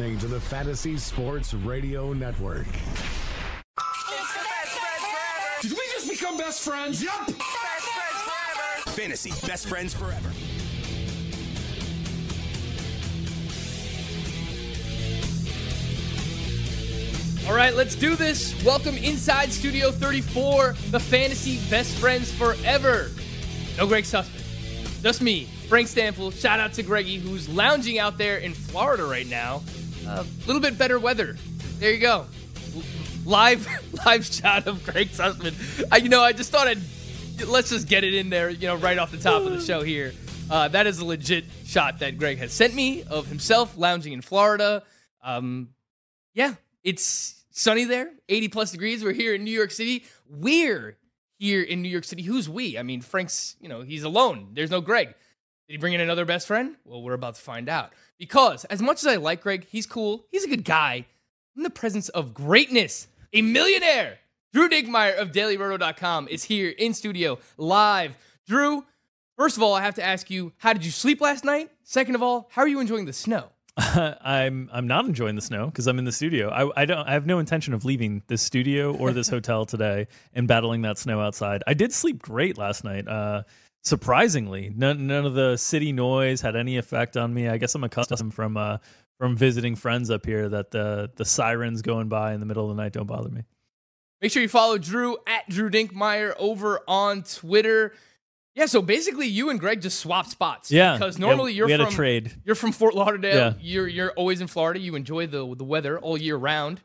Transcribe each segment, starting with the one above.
You're listening to the Fantasy Sports Radio Network. Did we just become best friends? Yup. Fantasy Best Friends Forever. All right, let's do this. Welcome inside Studio 34, the fantasy best friends forever. No Greg Sussman, just me, Frank Stampfl. Shout out to Greggy, who's lounging out there in Florida right now. A little bit better weather. There you go. Live, live shot of Greg Sussman. I, you know, I just thought I'd let's just get it in there. You know, right off the top of the show here. Uh, that is a legit shot that Greg has sent me of himself lounging in Florida. Um, yeah, it's sunny there, 80 plus degrees. We're here in New York City. We're here in New York City. Who's we? I mean, Frank's, you know, he's alone. There's no Greg. Did he bring in another best friend? Well, we're about to find out. Because as much as I like Greg, he's cool, he's a good guy. In the presence of greatness, a millionaire, Drew Dinkmeyer of DailyRoto.com is here in studio live. Drew, first of all, I have to ask you, how did you sleep last night? Second of all, how are you enjoying the snow? I'm I'm not enjoying the snow because I'm in the studio. I, I don't I have no intention of leaving this studio or this hotel today and battling that snow outside. I did sleep great last night. Uh, surprisingly, none none of the city noise had any effect on me. I guess I'm accustomed from uh, from visiting friends up here that the the sirens going by in the middle of the night don't bother me. Make sure you follow Drew at Drew Dinkmeyer over on Twitter. Yeah, so basically, you and Greg just swapped spots. Yeah, because normally yeah, you're from a trade. You're from Fort Lauderdale. Yeah. You're you're always in Florida. You enjoy the the weather all year round.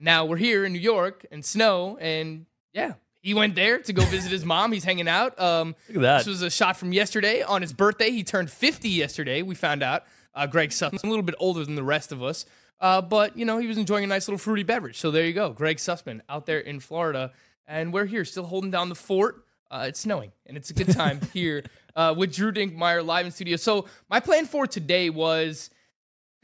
Now we're here in New York and snow, and yeah, he went there to go visit his mom. He's hanging out. Um, Look at that. This was a shot from yesterday on his birthday. He turned 50 yesterday. We found out. Uh, Greg Sussman, a little bit older than the rest of us, uh, but you know he was enjoying a nice little fruity beverage. So there you go, Greg Sussman out there in Florida, and we're here still holding down the fort. Uh, it's snowing, and it's a good time here uh, with Drew Dinkmeyer live in studio. So my plan for today was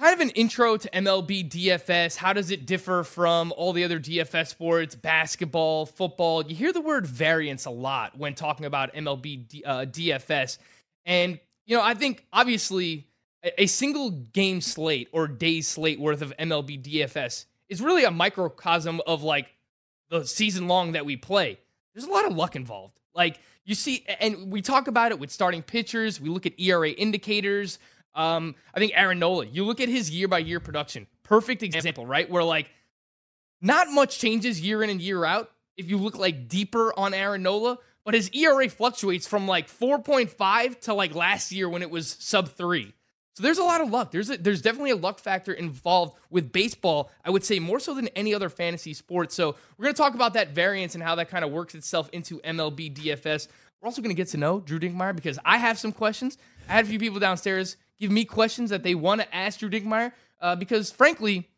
kind of an intro to MLB DFS. How does it differ from all the other DFS sports, basketball, football? You hear the word variance a lot when talking about MLB D- uh, DFS. And, you know, I think obviously a, single game slate or day slate worth of MLB DFS is really a microcosm of like the season long that we play. There's a lot of luck involved. Like you see, and we talk about it with starting pitchers. We look at ERA indicators. Um, I think Aaron Nola, you look at his year by year production. Perfect example, right? Where like not much changes year in and year out. If you look like deeper on Aaron Nola, but his ERA fluctuates from like 4.5 to like last year when it was sub three. So there's a lot of luck. There's a, there's definitely a luck factor involved with baseball. I would say more so than any other fantasy sport. So we're gonna talk about that variance and how that kind of works itself into MLB DFS. We're also gonna get to know Drew Dinkmeyer because I have some questions. I had a few people downstairs give me questions that they want to ask Drew Dinkmeyer uh, because frankly,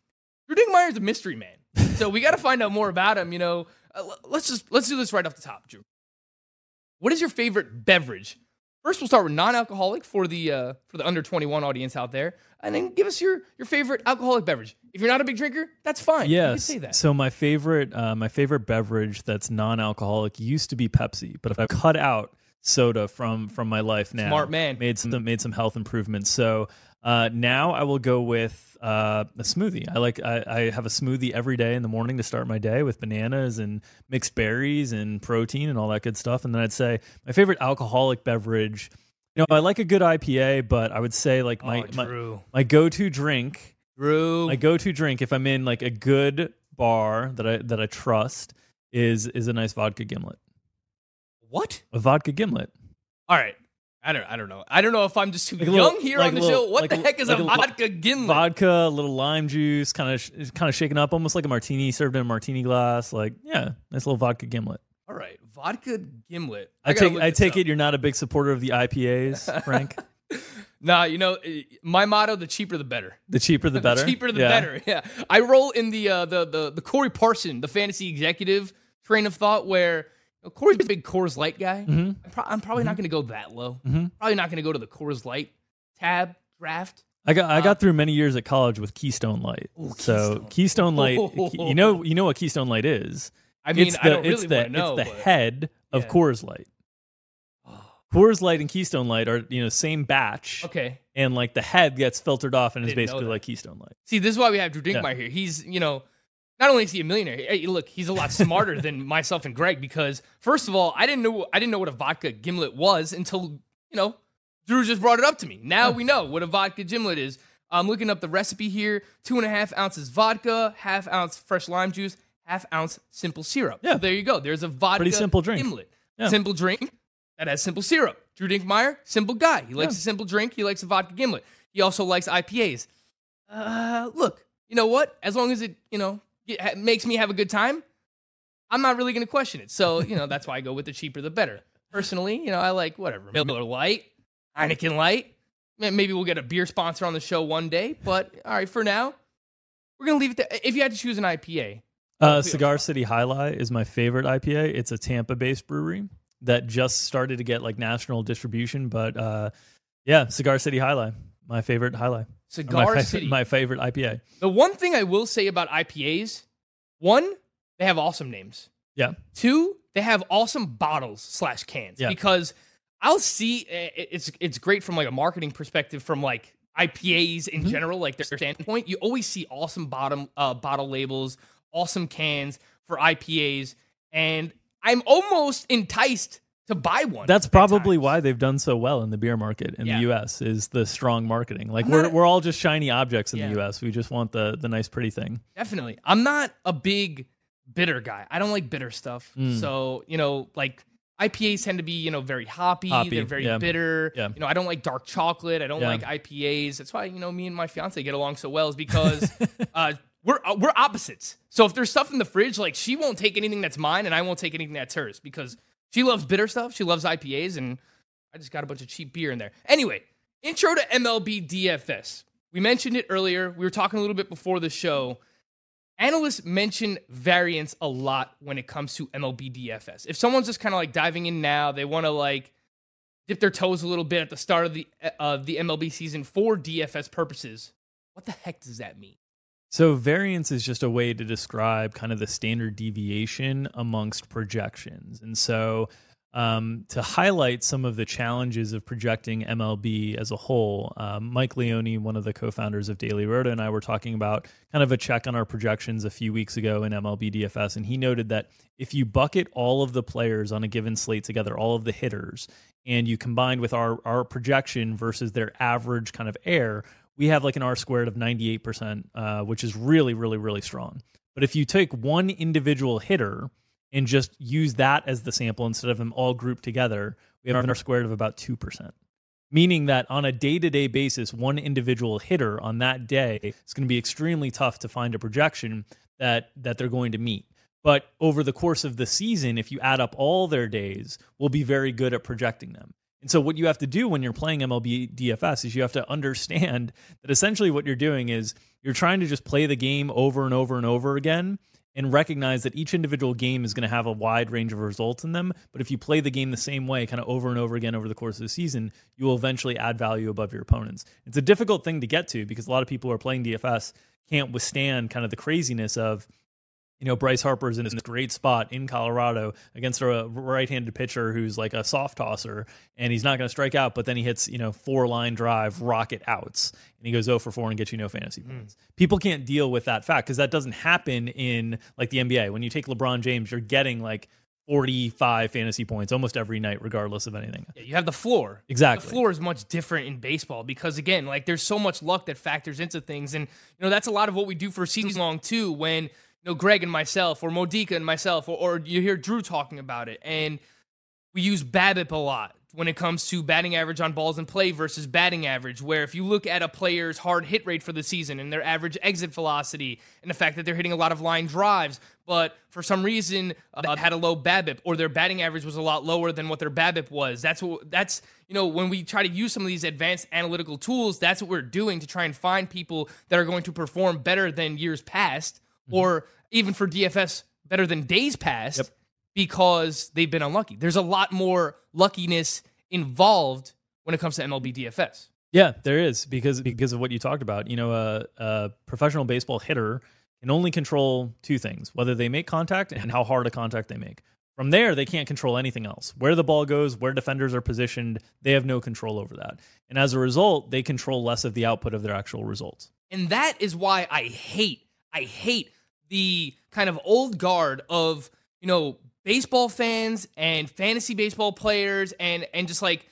Drew Dinkmeyer is a mystery man. so we got to find out more about him. You know, uh, let's just let's do this right off the top, Drew. What is your favorite beverage? First, we'll start with non-alcoholic for the uh, for the under 21 audience out there, and then give us your your favorite alcoholic beverage. If you're not a big drinker, that's fine. you can Yes. say that. So my favorite, uh, my favorite beverage that's non-alcoholic used to be Pepsi, but if I cut out soda from from my life now, Smart man. made some made some health improvements. So uh, now I will go with uh, a smoothie. I like I, I have a smoothie every day in the morning to start my day with bananas and mixed berries and protein and all that good stuff. And then I'd say my favorite alcoholic beverage. You know, I like a good IPA, but I would say like my oh, my, my go to drink Drew. my go-to drink if I'm in like a good bar that I that I trust is is a nice vodka gimlet. What? A vodka gimlet. All right. I don't. I don't know. I don't know if I'm just too Like young little- here like on the little- show. What like the heck is a vodka gimlet? Vodka, a little lime juice, kind of kind of shaken up, almost like a martini served in a martini glass. Like yeah, nice little vodka gimlet. All right, vodka gimlet. I, gotta take I take up. it you're not a big supporter of the IPAs, Frank. Nah, you know, eh, my motto: the cheaper the better. The cheaper the better. The cheaper the Yeah. better. Yeah, I roll in the uh, the the the Corey Parson, the fantasy executive train of thought, where you know, Corey's a big Coors Light guy. Mm-hmm. I'm, pro- I'm probably not mm-hmm. going to go that low. Mm-hmm. Probably not going to go to the Coors Light tab draft. I got I got uh, through many years at college with Keystone Light. so Keystone Light, you know you know what Keystone Light is. I mean, it's the I don't it's the know. it's the but- head of Yeah. Coors Light. Coors Light and Keystone Light are you know same batch, Okay. and like the head gets filtered off and is basically like Keystone Light. See, this is why we have Drew Dinkmeyer here. He's, you know, not only is he a millionaire, hey, look, he's a lot smarter than myself and Greg because first of all, I didn't know I didn't know what a vodka gimlet was until, you know, Drew just brought it up to me. Now we know what a vodka gimlet is. I'm looking up the recipe here. Two and a half ounces vodka, half ounce fresh lime juice, half ounce simple syrup. Yeah. So there you go. There's a vodka Pretty simple drink. gimlet. Yeah. Simple drink that has simple syrup. Drew Dinkmeyer, simple guy. He likes Yeah. a simple drink. He likes a vodka gimlet. He also likes IPAs. Uh, look, you know what? As long as it, you know, makes me have a good time, I'm not really going to question it. So, you know, that's why I go with the cheaper the better. Personally, you know, I like whatever Miller Lite, Heineken Light. Maybe we'll get a beer sponsor on the show one day. But all right, for now, we're gonna leave it there. If you had to choose an IPA, Uh, Cigar City Jai Alai is my favorite IPA. It's a Tampa-based brewery that just started to get like national distribution, but uh, yeah, Cigar City Jai Alai, my favorite highlight. Cigar my, fa- City. my favorite IPA. the one thing I will say about IPAs, one, they have awesome names. Yeah, Two, they have awesome bottles slash cans Yeah. because I'll see eh, it's it's great from like a marketing perspective from like IPAs in general, like their standpoint. You always see awesome bottom uh, bottle labels, awesome cans for IPAs, and I'm almost enticed to buy one. that's probably times. why they've done so well in the beer market in Yeah. the U.S. is the strong marketing. Like I'm we're not- we're all just shiny objects in Yeah. the U.S. We just want the the nice pretty thing. Definitely. I'm not a big bitter guy. I don't like bitter stuff. Mm. So, you know, like IPAs tend to be, you know, very hoppy. Hoppy, They're very yeah. bitter. Yeah. You know, I don't like dark chocolate. I don't like IPAs. That's why, you know, me and my fiance get along so well is because uh, we're uh, we're opposites. So if there's stuff in the fridge, like she won't take anything that's mine and I won't take anything that's hers because she loves bitter stuff. She loves IPAs and I just got a bunch of cheap beer in there. Anyway, intro to MLB DFS. We mentioned it earlier. We were talking a little bit before the show. Analysts mention variance a lot when it comes to MLB DFS. If someone's just kind of like diving in now, they want to like dip their toes a little bit at the start of the uh, the MLB season for DFS purposes. What the heck does that mean? So variance is just a way to describe kind of the standard deviation amongst projections. And so um, to highlight some of the challenges of projecting MLB as a whole, um, Mike Leone, one of the co-founders of Daily Roto, and I were talking about kind of a check on our projections a few weeks ago in MLB DFS, and he noted that if you bucket all of the players on a given slate together, all of the hitters, and you combine with our our projection versus their average kind of air, we have like an R squared of 98%, uh, which is really, really, really strong. But if you take one individual hitter and just use that as the sample instead of them all grouped together, we have an R squared of about 2%. Meaning that on a day to day basis, one individual hitter on that day is going to be extremely tough to find a projection that, that they're going to meet. But over the course of the season, if you add up all their days, we'll be very good at projecting them. And so, what you have to do when you're playing MLB DFS is you have to understand that essentially what you're doing is you're trying to just play the game over and over and over again and recognize that each individual game is going to have a wide range of results in them. But if you play the game the same way, kind of over and over again over the course of the season, you will eventually add value above your opponents. It's a difficult thing to get to because a lot of people who are playing DFS can't withstand kind of the craziness of you know, Bryce Harper's in this great spot in Colorado against a right-handed pitcher who's like a soft tosser, and he's not going to strike out, but then he hits, you know, four-line drive, rocket outs, and he goes 0 for 4 and gets you no fantasy hmm. points. People can't deal with that fact because that doesn't happen in like the NBA. When you take LeBron James, you're getting like 45 fantasy points almost every night, regardless of anything. Yeah, you have the floor. Exactly. The floor is much different in baseball because again, like there's so much luck that factors into things, and you know that's a lot of what we do for season long too. When you know Greg and myself, or Modica and myself, or, or you hear Drew talking about it, and we use BABIP a lot when it comes to batting average on balls in play versus batting average, where if you look at a player's hard hit rate for the season and their average exit velocity and the fact that they're hitting a lot of line drives, but for some reason uh, had a low BABIP or their batting average was a lot lower than what their BABIP was. That's what that's you know when we try to use some of these advanced analytical tools, that's what we're doing to try and find people that are going to perform better than years past, mm-hmm. or even for DFS better than days past. Yep because they've been unlucky. There's a lot more luckiness involved when it comes to MLB DFS. Yeah, there is because because of what you talked about. You know, a, a professional baseball hitter can only control two things: whether they make contact and how hard a contact they make. From there, they can't control anything else. Where the ball goes, where defenders are positioned, they have no control over that. And as a result, they control less of the output of their actual results. And that is why I hate, I hate the kind of old guard of, you know, baseball fans and fantasy baseball players and and just like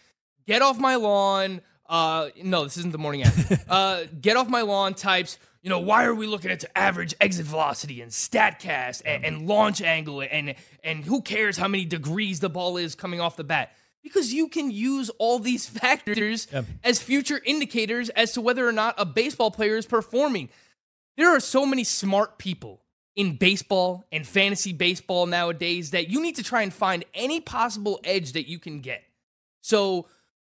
get off my lawn. Uh, no, this isn't the morning after. uh, get off my lawn types. You know, why are we looking at average exit velocity and Statcast and, and launch angle and and who cares how many degrees the ball is coming off the bat? Because you can use all these factors yep. as future indicators as to whether or not a baseball player is performing. There are so many smart people in baseball and fantasy baseball nowadays that you need to try and find any possible edge that you can get. So,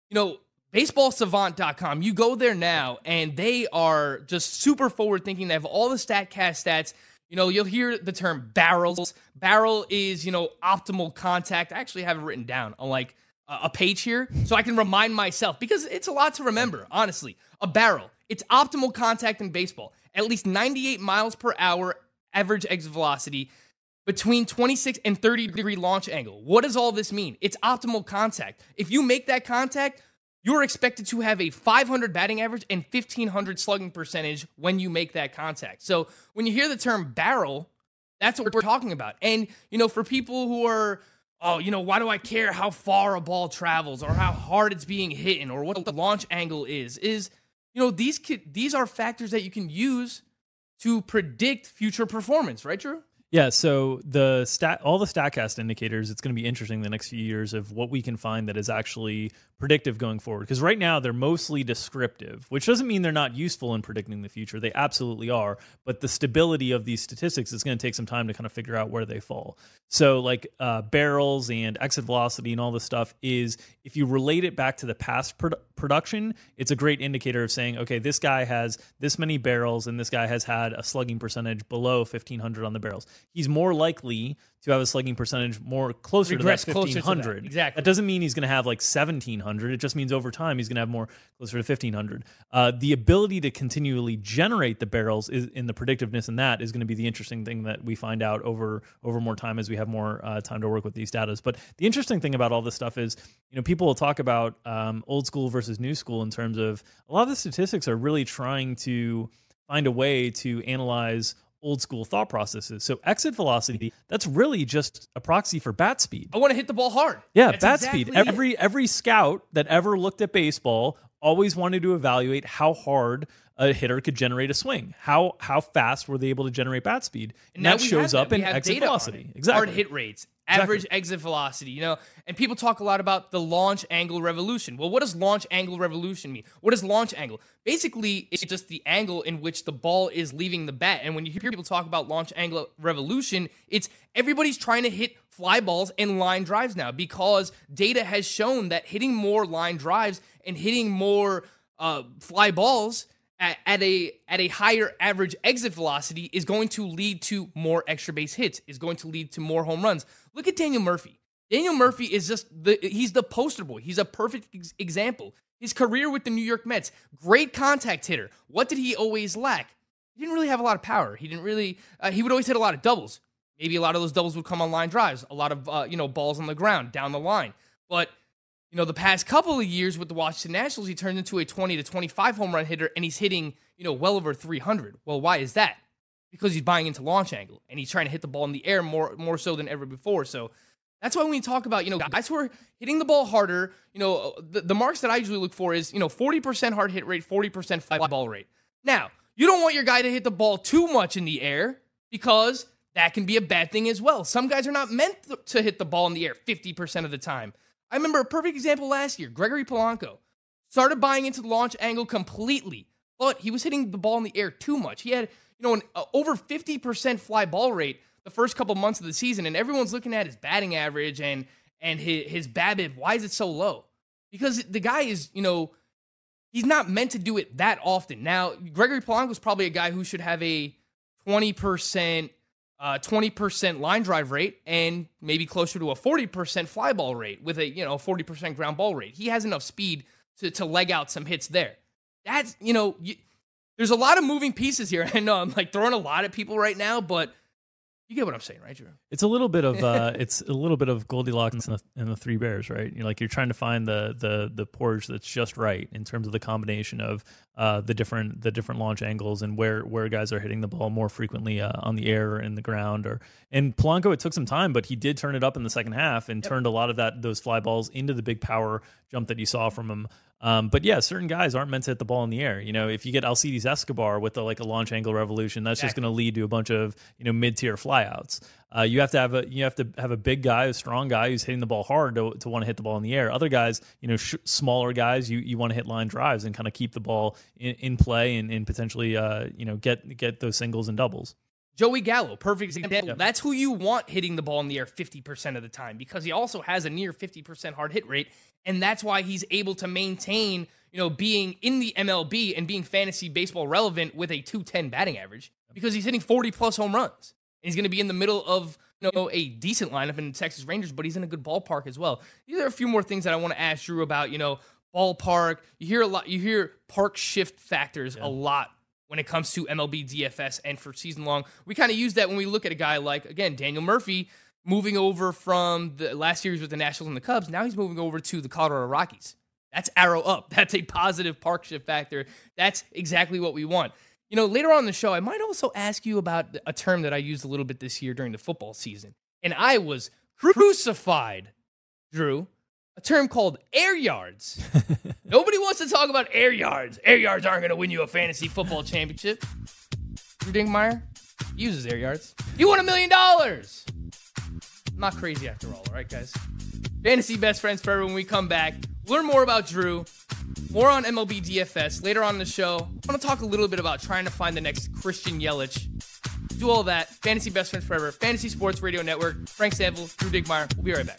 you know, baseballsavant.com, you go there now and they are just super forward thinking. They have all the StatCast stats. You know, you'll hear the term barrels. Barrel is, you know, optimal contact. I actually have it written down on like a page here so I can remind myself because it's a lot to remember, honestly. A barrel, it's optimal contact in baseball. At least 98 miles per hour average exit velocity between 26 and 30 degree launch angle. What does all this mean? It's optimal contact. If you make that contact, you're expected to have a 500 batting average and 1500 slugging percentage when you make that contact. So when you hear the term barrel, that's what we're talking about. And, you know, for people who are, oh, you know, why do I care how far a ball travels or how hard it's being hit or what the launch angle is, is, you know, these, these are factors that you can use to predict future performance, right, Drew? Yeah, so the stat, all the Statcast indicators, it's going to be interesting the next few years of what we can find that is actually predictive going forward. Because right now they're mostly descriptive, which doesn't mean they're not useful in predicting the future. They absolutely are. But the stability of these statistics is going to take some time to kind of figure out where they fall. So, like uh, barrels and exit velocity and all this stuff is if you relate it back to the past produ- production, it's a great indicator of saying, okay, this guy has this many barrels and this guy has had a slugging percentage below 1500 on the barrels. He's more likely to have a slugging percentage more closer Regress to that 1500. To that. Exactly. That doesn't mean he's going to have like 1700. It just means over time he's going to have more closer to 1500. Uh, the ability to continually generate the barrels is in the predictiveness in that is going to be the interesting thing that we find out over over more time as we have more uh, time to work with these data. But the interesting thing about all this stuff is, you know, people will talk about um, old school versus new school in terms of a lot of the statistics are really trying to find a way to analyze old school thought processes. So exit velocity, that's really just a proxy for bat speed. I want to hit the ball hard. Yeah, that's bat exactly speed. Every every scout that ever looked at baseball always wanted to evaluate how hard a hitter could generate a swing. How how fast were they able to generate bat speed? And, and that shows up in exit velocity. Exactly. Hard hit rates, average exactly. exit velocity, you know. And people talk a lot about the launch angle revolution. Well, what does launch angle revolution mean? What is launch angle? Basically, it's just the angle in which the ball is leaving the bat. And when you hear people talk about launch angle revolution, it's everybody's trying to hit fly balls and line drives now because data has shown that hitting more line drives and hitting more uh, fly balls at, at, a at a higher average exit velocity is going to lead to more extra base hits, is going to lead to more home runs. Look at Daniel Murphy. Daniel Murphy is just the he's the poster boy. He's a perfect ex- example. His career with the New York Mets, great contact hitter. What did he always lack? He didn't really have a lot of power. He didn't really. Uh, he would always hit a lot of doubles. Maybe a lot of those doubles would come on line drives. A lot of uh, you know balls on the ground down the line. But you know, the past couple of years with the Washington Nationals, he turned into a 20 to 25 home run hitter and he's hitting, you know, well over 300. Well, why is that? Because he's buying into launch angle and he's trying to hit the ball in the air more more so than ever before. So that's why when we talk about, you know, guys who are hitting the ball harder, you know, the, the marks that I usually look for is, you know, 40% hard hit rate, 40% fly ball rate. Now, you don't want your guy to hit the ball too much in the air because that can be a bad thing as well. Some guys are not meant to hit the ball in the air 50% of the time. I remember a perfect example last year Gregory Polanco started buying into the launch angle completely, but he was hitting the ball in the air too much. He had, you know, an uh, over 50% fly ball rate the first couple months of the season, and everyone's looking at his batting average and and his, his BABIP. Why is it so low? Because the guy is, you know, he's not meant to do it that often. Now, Gregory Polanco is probably a guy who should have a 20% uh, 20% line drive rate and maybe closer to a 40% fly ball rate with a, you know, 40% ground ball rate. He has enough speed to, to leg out some hits there. That's, you know, you, there's a lot of moving pieces here. I know I'm like throwing a lot at people right now, but you get what I'm saying, right, Drew? It's a little bit of uh, it's a little bit of Goldilocks and the, and the Three Bears, right? You're like you're trying to find the the the porridge that's just right in terms of the combination of uh, the different the different launch angles and where where guys are hitting the ball more frequently uh, on the air or in the ground. Or and Polanco, it took some time, but he did turn it up in the second half and yep. turned a lot of that those fly balls into the big power jump that you saw from him um, but yeah, certain guys aren't meant to hit the ball in the air. You know, if you get Alcides Escobar with a, like a launch angle revolution, that's exactly. just going to lead to a bunch of you know mid tier flyouts. Uh, you have to have a you have to have a big guy, a strong guy who's hitting the ball hard to, to want to hit the ball in the air. Other guys, you know, sh- smaller guys, you, you want to hit line drives and kind of keep the ball in, in play and, and potentially uh, you know get get those singles and doubles. Joey Gallo, perfect example. That's who you want hitting the ball in the air 50% of the time because he also has a near 50% hard hit rate. And that's why he's able to maintain, you know, being in the MLB and being fantasy baseball relevant with a 210 batting average because he's hitting 40 plus home runs. He's going to be in the middle of, you know, a decent lineup in the Texas Rangers, but he's in a good ballpark as well. These are a few more things that I want to ask Drew about, you know, ballpark. You hear a lot, you hear park shift factors yeah. a lot when it comes to MLB DFS and for season long. We kind of use that when we look at a guy like, again, Daniel Murphy moving over from the last series with the Nationals and the Cubs. Now he's moving over to the Colorado Rockies. That's arrow up. That's a positive park shift factor. That's exactly what we want. You know, later on in the show, I might also ask you about a term that I used a little bit this year during the football season. And I was crucified, Drew, a term called air yards. Nobody wants to talk about air yards. Air yards aren't going to win you a fantasy football championship. Drew Dinkmeyer uses air yards. You won a million dollars. I'm not crazy after all, all right, guys? Fantasy best friends forever when we come back. Learn more about Drew, more on MLB DFS. Later on in the show, I want to talk a little bit about trying to find the next Christian Yelich. Do all that. Fantasy best friends forever. Fantasy Sports Radio Network. Frank Stampfl, Drew Dinkmeyer. We'll be right back.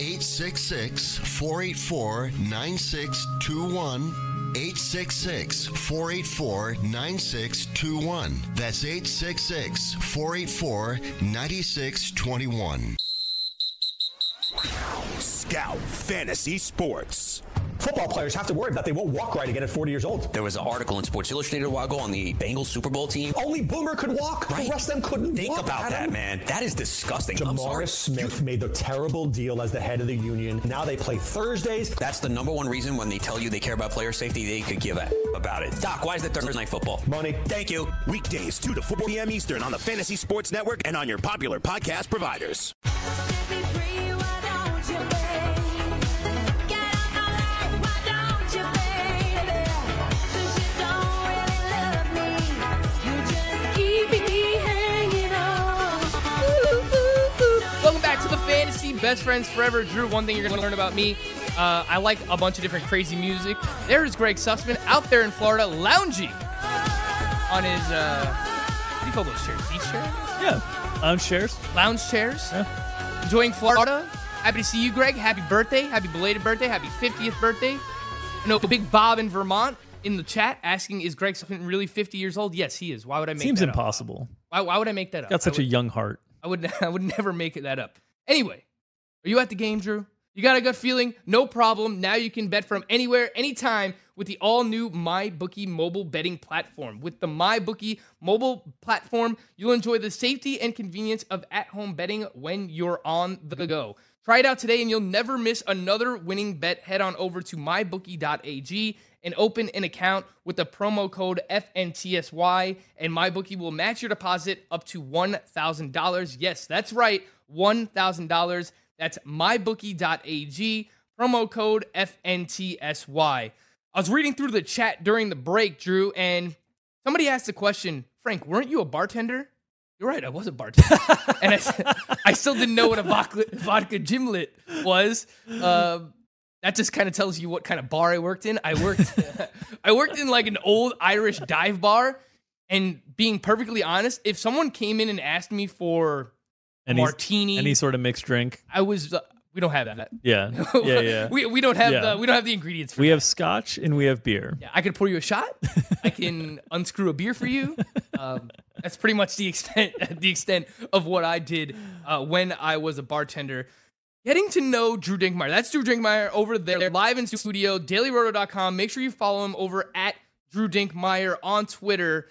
866 484 9621. 866 484 9621. That's 866 484 9621. Scout Fantasy Sports football players have to worry about they won't walk right again at 40 years old. There was an article in Sports Illustrated a while ago on the Bengals Super Bowl team. Only Boomer could walk. Right. The rest of them couldn't Think walk, about that, man. That is disgusting. DeMaurice Smith made the terrible deal as the head of the union. Now they play Thursdays. That's the number one reason when they tell you they care about player safety, they could give a about it. Doc, why is it Thursday night football? Money. Thank you. Weekdays 2 to 4 p.m. Eastern on the Fantasy Sports Network and on your popular podcast providers. Best friends forever. Drew, one thing you're going to learn about me uh, I like a bunch of different crazy music. There is Greg Sussman out there in Florida lounging on his, uh, what do you call those chairs? Beach chairs? Yeah, lounge chairs. Lounge chairs. Yeah. Enjoying Florida. Happy to see you, Greg. Happy birthday. Happy belated birthday. Happy 50th birthday. You know, Big Bob in Vermont in the chat asking, is Greg Sussman really 50 years old? Yes, he is. Why would I make Seems that up? impossible. Why, why would I make that up? Got such I a would, young heart. I would I would never make that up. Anyway, are you at the game, Drew? You got a gut feeling? No problem. Now you can bet from anywhere, anytime with the all new MyBookie mobile betting platform. With the MyBookie mobile platform, you'll enjoy the safety and convenience of at home betting when you're on the go. Try it out today and you'll never miss another winning bet. Head on over to mybookie.ag and open an account with the promo code FNTSY, and MyBookie will match your deposit up to $1,000. Yes, that's right, $1,000. That's mybookie.ag, promo code FNTSY. I was reading through the chat during the break, Drew, and somebody asked the question Frank, weren't you a bartender? You're right, I was a bartender. and I, I still didn't know what a vodka, vodka gimlet was. Um, that just kind of tells you what kind of bar I worked in. I worked I worked in like an old Irish dive bar. And being perfectly honest, if someone came in and asked me for Any, martini, Any sort of mixed drink. I was uh, we don't have that. Yeah. Yeah, yeah. we, we don't have Yeah. the we don't have the ingredients for we that. have scotch and we have beer. Yeah, I could pour you a shot. I can unscrew a beer for you. Um, that's pretty much the extent the extent of what I did uh, when I was a bartender. Getting to know Drew Dinkmeyer. That's Drew Dinkmeyer over there, live in studio, dailyroto.com. Make sure you follow him over at Drew Dinkmeyer on Twitter.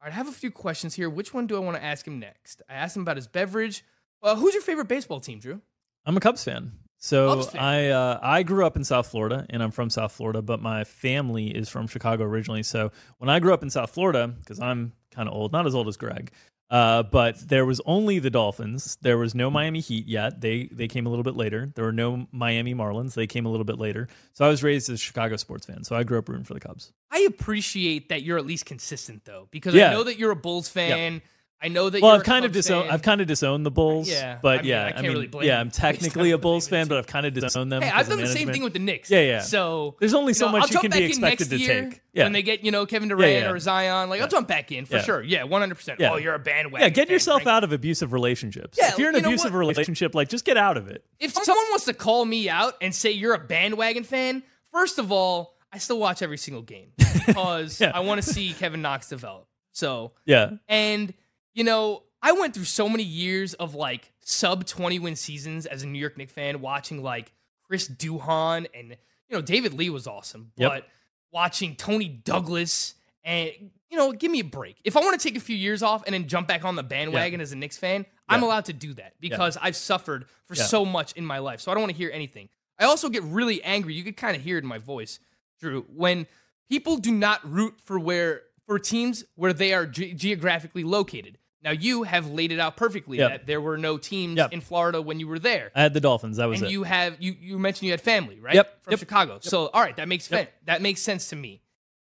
All right, I have a few questions here. Which one do I want to ask him next? I asked him about his beverage. Uh, who's your favorite baseball team, Drew? I'm a Cubs fan. So Cubs fan. I uh, I grew up in South Florida, and I'm from South Florida, but my family is from Chicago originally. So when I grew up in South Florida, because I'm kind of old, not as old as Greg, uh, but there was only the Dolphins. There was no Miami Heat yet. They they came a little bit later. There were no Miami Marlins. They came a little bit later. So I was raised as a Chicago sports fan. So I grew up rooting for the Cubs. I appreciate that you're at least consistent though, because Yeah. I know that you're a Bulls fan. I know that Well, you're I've kind of disowned. I've kind of disowned the Bulls. Yeah, but I mean, yeah, I can't really blame yeah, I'm technically a Bulls fan, but I've kind of disowned them. Hey, I've done the same thing with the Knicks. Yeah, yeah. So There's only you so know, much you can back be in expected to take. Yeah. When they get you know Kevin Durant yeah. or Zion, like I'll jump back in for Yeah. sure. Yeah, 100. percent Yeah. Oh, you're a bandwagon. Yeah, get fan, yourself Frank. out of abusive relationships. Yeah, if you're in an you abusive relationship, like just get out of it. If someone wants to call me out and say you're a bandwagon fan, first of all, I still watch every single game because I want to see Kevin Knox develop. So Yeah. And, you know, I went through so many years of like sub 20 win seasons as a New York Knicks fan, watching like Chris Duhon and, you know, David Lee was awesome, Yep. but watching Toney Douglas and, you know, give me a break. If I want to take a few years off and then jump back on the bandwagon as a Knicks fan, I'm allowed to do that because I've suffered for Yeah. so much in my life. So I don't want to hear anything. I also get really angry. You could kind of hear it in my voice, Drew, when people do not root for where for teams where they are ge- geographically located. Now you have laid it out perfectly Yep. that there were no teams Yep. in Florida when you were there. I had the Dolphins. That was and it. you have you you mentioned you had family, right? Yep. From Yep. Chicago. So all right, that makes sense. That makes sense to me.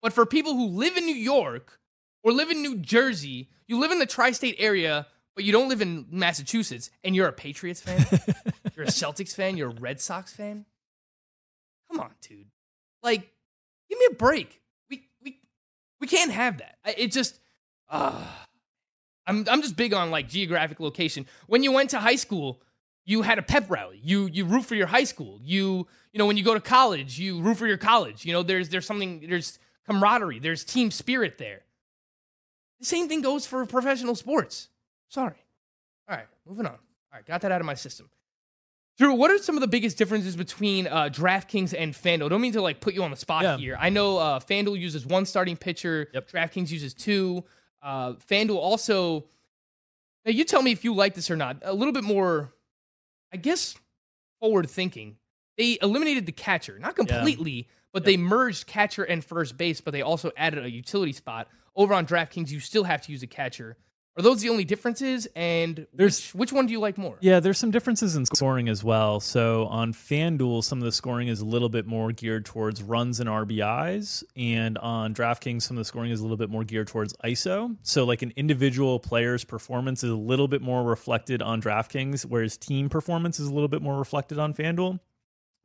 But for people who live in New York or live in New Jersey, you live in the tri-state area, but you don't live in Massachusetts, and you're a Patriots fan, you're a Celtics fan, you're a Red Sox fan. Come on, dude. Like, give me a break. We we we can't have that. It just uh I'm I'm just big on like geographic location. When you went to high school, you had a pep rally. You you root for your high school. You you know when you go to college, you root for your college. You know there's there's something there's camaraderie. There's team spirit there. The same thing goes for professional sports. Sorry. All right, moving on. All right, got that out of my system. Drew, what are some of the biggest differences between uh, DraftKings and FanDuel? Don't mean to like put you on the spot Yeah. here. I know uh, FanDuel uses one starting pitcher. Yep. DraftKings uses two. Uh, FanDuel also. Now you tell me if you like this or not. A little bit more, I guess, forward thinking. They eliminated the catcher, not completely, but they merged catcher and first base. But they also added a utility spot. Over on DraftKings, you still have to use a catcher. Are those the only differences? And There's- which, which one do you like more? Yeah, there's some differences in scoring as well. So on FanDuel, some of the scoring is a little bit more geared towards runs and RBIs, and on DraftKings, some of the scoring is a little bit more geared towards ISO. So like an individual player's performance is a little bit more reflected on DraftKings, whereas team performance is a little bit more reflected on FanDuel.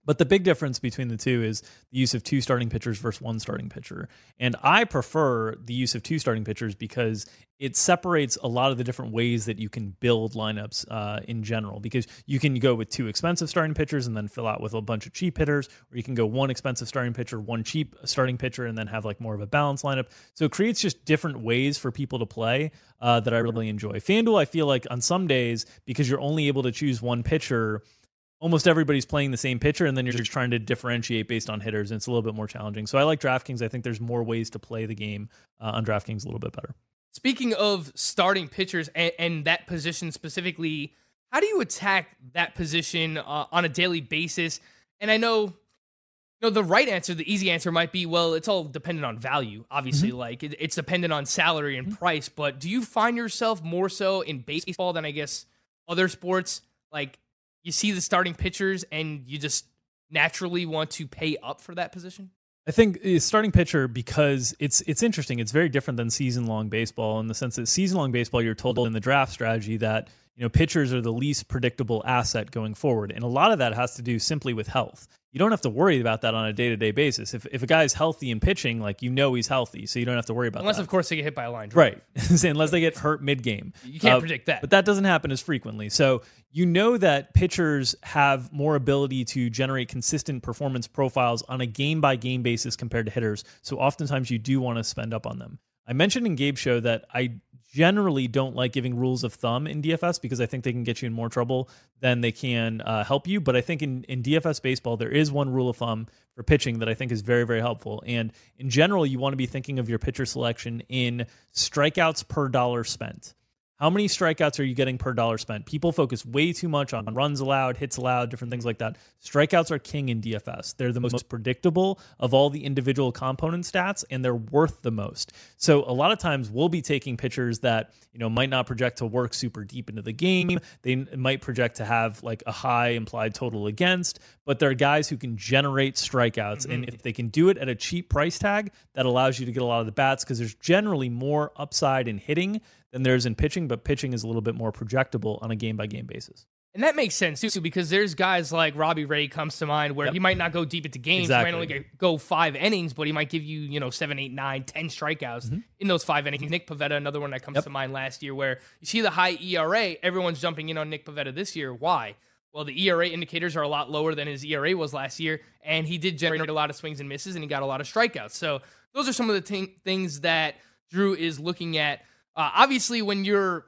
But the big difference between the two is the use of two starting pitchers versus one starting pitcher. And I prefer the use of two starting pitchers because it separates a lot of the different ways that you can build lineups uh, in general. Because you can go with two expensive starting pitchers and then fill out with a bunch of cheap hitters, or you can go one expensive starting pitcher, one cheap starting pitcher, and then have like more of a balanced lineup. So it creates just different ways for people to play uh, that I really enjoy. FanDuel, I feel like on some days, because you're only able to choose one pitcher, almost everybody's playing the same pitcher, and then you're just trying to differentiate based on hitters, and it's a little bit more challenging. So I like DraftKings. I think there's more ways to play the game uh, on DraftKings a little bit better. Speaking of starting pitchers and, and that position specifically, how do you attack that position uh, on a daily basis? And I know, you know, the right answer, the easy answer might be, well, it's all dependent on value. Obviously, like it, it's dependent on salary and price. But do you find yourself more so in baseball than I guess other sports? Like you see the starting pitchers and you just naturally want to pay up for that position. I think uh, starting pitcher because it's it's interesting. It's very different than season long baseball in the sense that season long baseball you're told in the draft strategy that you know pitchers are the least predictable asset going forward, and a lot of that has to do simply with health. You don't have to worry about that on a day to day basis. If if a guy's healthy and pitching, like you know he's healthy, so you don't have to worry about Unless, that. of course, they get hit by a line drive. Right. Unless they get hurt mid game. You can't uh, predict that. But that doesn't happen as frequently. So you know that pitchers have more ability to generate consistent performance profiles on a game by game basis compared to hitters. So oftentimes you do want to spend up on them. I mentioned in Gabe's show that I generally don't like giving rules of thumb in DFS because I think they can get you in more trouble than they can uh, help you. But I think in, in DFS baseball, there is one rule of thumb for pitching that I think is very, very helpful. And in general, you want to be thinking of your pitcher selection in strikeouts per dollar spent. How many strikeouts are you getting per dollar spent? People focus way too much on runs allowed, hits allowed, different things like that. Strikeouts are king in DFS. They're the most predictable of all the individual component stats, and they're worth the most. So a lot of times we'll be taking pitchers that you know might not project to work super deep into the game. They might project to have like a high implied total against, but they're guys who can generate strikeouts, mm-hmm. and if they can do it at a cheap price tag, that allows you to get a lot of the bats because there's generally more upside in hitting than there is in pitching, but pitching is a little bit more projectable on a game by game basis. And that makes sense too, because there's guys like Robbie Ray comes to mind where Yep. he might not go deep into games, Exactly. he might only go five innings, but he might give you, you know, seven, eight, nine, ten strikeouts Mm-hmm. in those five innings. Nick Pivetta, another one that comes to mind last year, where you see the high ERA, everyone's jumping in on Nick Pivetta this year. Why? Well, the ERA indicators are a lot lower than his ERA was last year, and he did generate a lot of swings and misses, and he got a lot of strikeouts. So those are some of the ting- things that Drew is looking at. Uh, obviously, when you're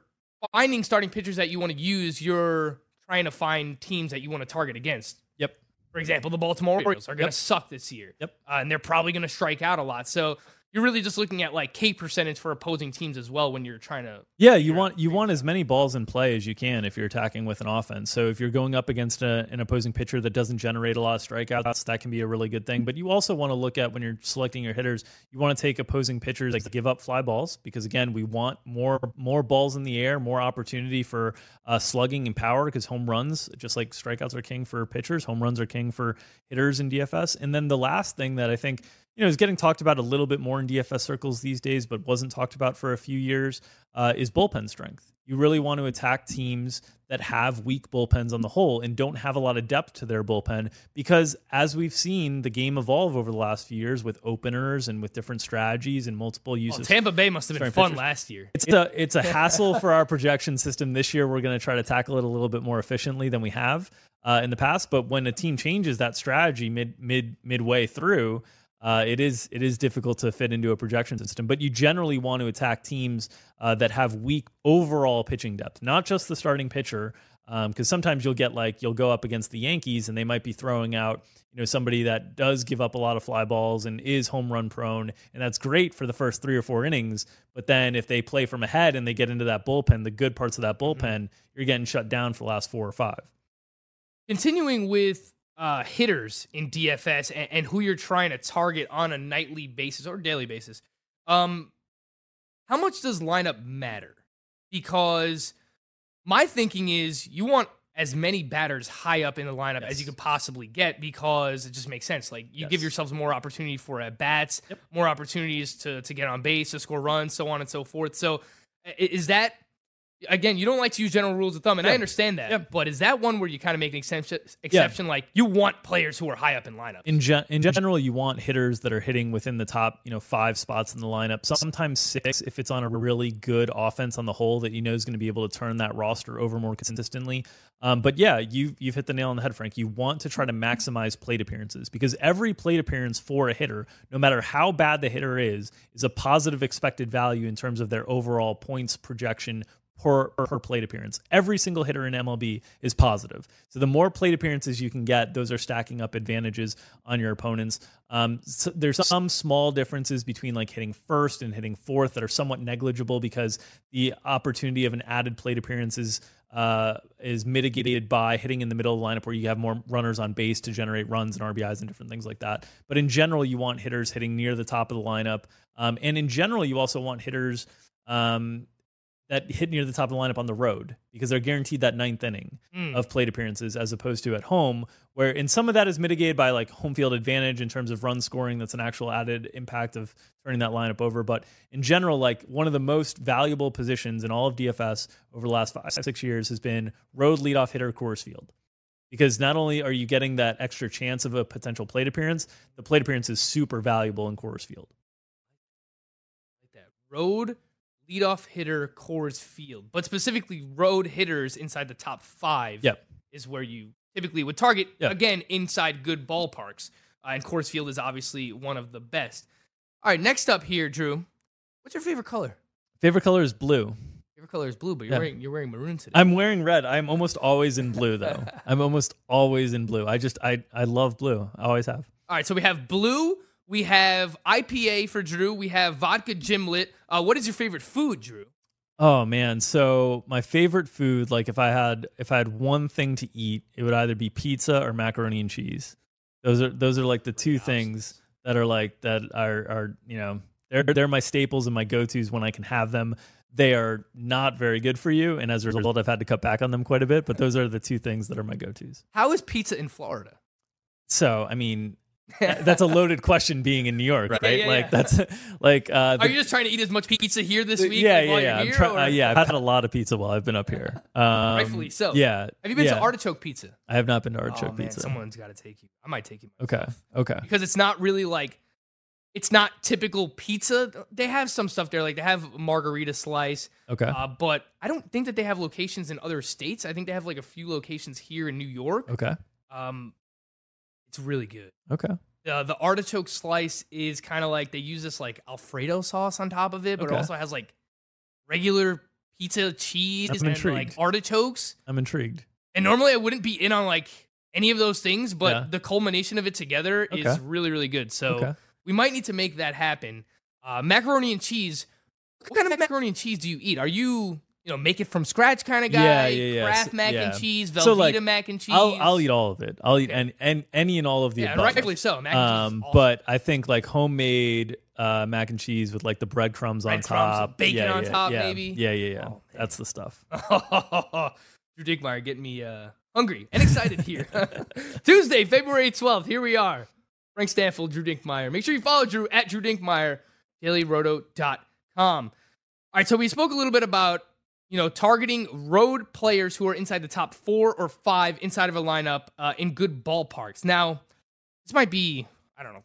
finding starting pitchers that you want to use, you're trying to find teams that you want to target against. Yep. For example, the Baltimore Orioles are going to Yep. suck this year. Yep. Uh, and they're probably going to strike out a lot. So you're really just looking at like K percentage for opposing teams as well when you're trying to. Yeah, you want you want as many balls in play as you can if you're attacking with an offense. So if you're going up against a, an opposing pitcher that doesn't generate a lot of strikeouts, that can be a really good thing. But you also want to look at when you're selecting your hitters, you want to take opposing pitchers that give up fly balls because again, we want more more balls in the air, more opportunity for uh, slugging and power because home runs, just like strikeouts are king for pitchers, home runs are king for hitters in DFS. And then the last thing that I think you know, is getting talked about a little bit more in DFS circles these days, but wasn't talked about for a few years, uh, is bullpen strength. You really want to attack teams that have weak bullpens on the whole and don't have a lot of depth to their bullpen because, as we've seen the game evolve over the last few years with openers and with different strategies and multiple Well, uses. Tampa Bay must have been fun pitchers. last year. It's a it's a hassle for our projection system this year. We're going to try to tackle it a little bit more efficiently than we have uh, in the past. But when a team changes that strategy mid mid midway through, uh, it is it is difficult to fit into a projection system. But you generally want to attack teams uh, that have weak overall pitching depth, not just the starting pitcher. Because sometimes you'll get like you'll go up against the Yankees and they might be throwing out you know somebody that does give up a lot of fly balls and is home run prone, and that's great for the first three or four innings. But then if they play from ahead and they get into that bullpen, the good parts of that bullpen, you're getting shut down for the last four or five. Continuing with uh, hitters in DFS and, and who you're trying to target on a nightly basis or daily basis, um, how much does lineup matter? because my thinking is you want as many batters high up in the lineup as you could possibly get because it just makes sense. Like you give yourselves more opportunity for at bats, more opportunities to to get on base, to score runs, so on and so forth. So is that again? You don't like to use general rules of thumb, and I understand that. Yeah. But is that one where you kind of make an exception? Exception like you want players who are high up in lineup. in gen- in general, you want hitters that are hitting within the top, you know, five spots in the lineup. Sometimes six, if it's on a really good offense on the whole that you know is going to be able to turn that roster over more consistently. Um, but yeah, you you've hit the nail on the head, Frank. You want to try to maximize plate appearances because every plate appearance for a hitter, no matter how bad the hitter is, is a positive expected value in terms of their overall points projection per, per plate appearance. Every single hitter in MLB is positive. So the more plate appearances you can get, those are stacking up advantages on your opponents. Um, so there's some small differences between like hitting first and hitting fourth that are somewhat negligible because the opportunity of an added plate appearance is uh, is mitigated by hitting in the middle of the lineup where you have more runners on base to generate runs and RBIs and different things like that. But in general, you want hitters hitting near the top of the lineup. Um, and in general, you also want hitters um, that hit near the top of the lineup on the road because they're guaranteed that ninth inning Mm. of plate appearances as opposed to at home, where in some of that is mitigated by like home field advantage in terms of run scoring. That's an actual added impact of turning that lineup over. But in general, like one of the most valuable positions in all of DFS over the last five, six years has been road leadoff hitter Coors Field. Because not only are you getting that extra chance of a potential plate appearance, the plate appearance is super valuable in Coors Field. like that. Road leadoff hitter Coors Field, but specifically road hitters inside the top five Yep. is where you typically would target, Yeah. again, inside good ballparks. Uh, and Coors Field is obviously one of the best. All right, next up here, Drew. What's your favorite color? Favorite color is blue. Favorite color is blue, but you're, Yeah. wearing, you're wearing maroon today. I'm wearing red. I'm almost always in blue though. I'm almost always in blue. I just I I love blue. I always have. All right, so we have blue, we have IPA for Drew, we have vodka gimlet. Uh, what is your favorite food, Drew? Oh man, so my favorite food like if I had if I had one thing to eat, it would either be pizza or macaroni and cheese. Those are those are like the two things that are like that are are, you know, they're they're my staples and my go-tos when I can have them. They are not very good for you and as a result I've had to cut back on them quite a bit, but those are the two things that are my go-tos. How is pizza in Florida? So, I mean, that's a loaded question being in New York, right? yeah, like yeah. that's like uh Are you just trying to eat as much pizza here this week? yeah, like, yeah, yeah. You're I'm here, try- or- uh, yeah, I've had a lot of pizza while I've been up here. Um, Rightfully so. Yeah. Have you been yeah. to artichoke pizza? I have not been to artichoke oh, man, pizza. Someone's got to take you. I might take you Okay. Okay. because it's not really like it's not typical pizza. They have some stuff there, like they have margarita slice. Okay. Uh, but I don't think that they have locations in other states. I think they have like a few locations here in New York. Okay. Um, it's really good. Okay. Uh, the artichoke slice is kind of like they use this like Alfredo sauce on top of it, but Okay. it also has like regular pizza cheese I'm and like intrigued. artichokes. I'm intrigued. And normally I wouldn't be in on like any of those things, but Yeah. the culmination of it together is Okay. really, really good. So Okay. we might need to make that happen. Uh, macaroni and cheese. What kind of macaroni and cheese do you eat? Are you, you know, make it from scratch kind of guy? Yeah, yeah, yeah. Kraft mac yeah. and cheese, Velveeta So, like, mac and cheese. I'll I'll eat all of it. I'll eat and and any and all of the Yeah, above. rightfully so. Mac and cheese is um, awesome. but I think like homemade uh, mac and cheese with like the breadcrumbs on top, bacon yeah, on yeah, top, yeah. maybe? Yeah, yeah, yeah. Oh, That's the stuff. Drew Dinkmeyer getting me uh, hungry and excited here. Tuesday, February 12th. Here we are. Frank Stampfl, Drew Dinkmeyer. Make sure you follow Drew at Drew Dinkmeyer, dailyroto.com. All right, so we spoke a little bit about, you know, targeting road players who are inside the top four or five inside of a lineup uh, in good ballparks. Now, this might be, I don't know,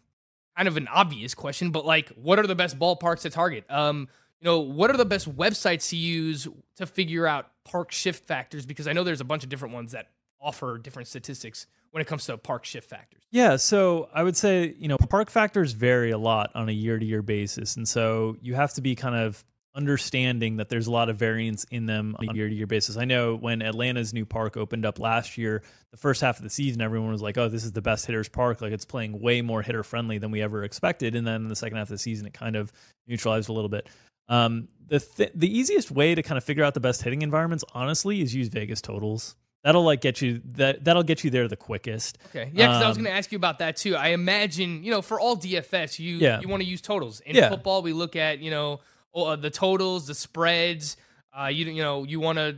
kind of an obvious question, but like, what are the best ballparks to target? Um, you know, what are the best websites to use to figure out park shift factors? Because I know there's a bunch of different ones that offer different statistics when it comes to park shift factors. Yeah, so I would say, you know, park factors vary a lot on a year to year basis. And so you have to be kind of understanding that there's a lot of variance in them on a year to year basis. I know when Atlanta's new park opened up last year, the first half of the season, everyone was like, oh, this is the best hitters park. Like it's playing way more hitter friendly than we ever expected. And then in the second half of the season, it kind of neutralized a little bit. Um, the th- the easiest way to kind of figure out the best hitting environments, honestly, is use Vegas totals. That'll like get you that that'll get you there the quickest. Okay. Yeah, because I was Um, going to ask you about that too. I imagine, you know, for all DFS, you Yeah. you want to use totals. In Yeah. football, we look at, you know, uh, the totals, the spreads, Uh, you you know you want to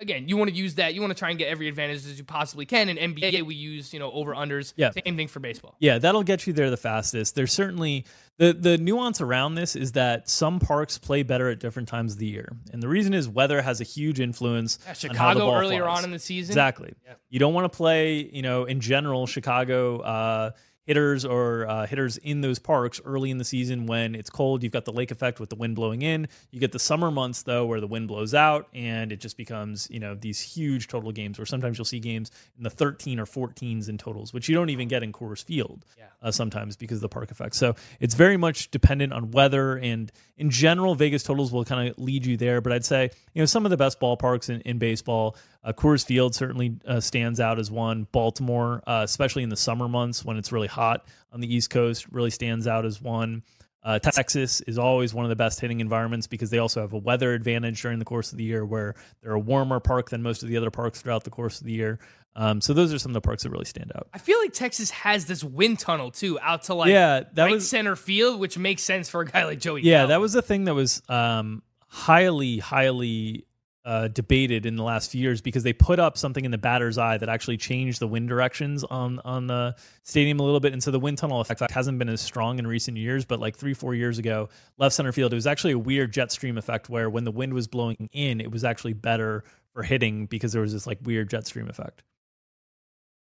again you want to use that you want to try and get every advantage as you possibly can. In NBA we use you know over unders. Yeah. Same thing for baseball. Yeah, that'll get you there the fastest. There's certainly the the nuance around this is that some parks play better at different times of the year, and the reason is weather has a huge influence. Yeah, on Chicago ball earlier flies. on in the season. Exactly. Yeah. You don't want to play, you know, in general, Chicago uh, hitters or uh, hitters in those parks early in the season when it's cold. You've got the lake effect with the wind blowing in. You get the summer months though, where the wind blows out and it just becomes, you know, these huge total games. Where sometimes you'll see games in the 13 or 14s in totals, which you don't even get in Coors Field Yeah. uh, sometimes because of the park effect. So it's very much dependent on weather, and in general, Vegas totals will kind of lead you there. But I'd say you know some of the best ballparks in, in baseball, uh, Coors Field certainly uh, stands out as one. Baltimore, uh, especially in the summer months when it's really hot on the East Coast, really stands out as one. Uh, Texas is always one of the best hitting environments because they also have a weather advantage during the course of the year, where they're a warmer park than most of the other parks throughout the course of the year. Um, so those are some of the parks that really stand out. I feel like Texas has this wind tunnel too, out to like Yeah, that right was- center field, which makes sense for a guy like Joey. Yeah, Gallo. that was the thing that was um, highly, highly uh, debated in the last few years because they put up something in the batter's eye that actually changed the wind directions on on the stadium a little bit, and so the wind tunnel effect hasn't been as strong in recent years. But like three, four years ago, left center field, it was actually a weird jet stream effect where when the wind was blowing in, it was actually better for hitting because there was this like weird jet stream effect.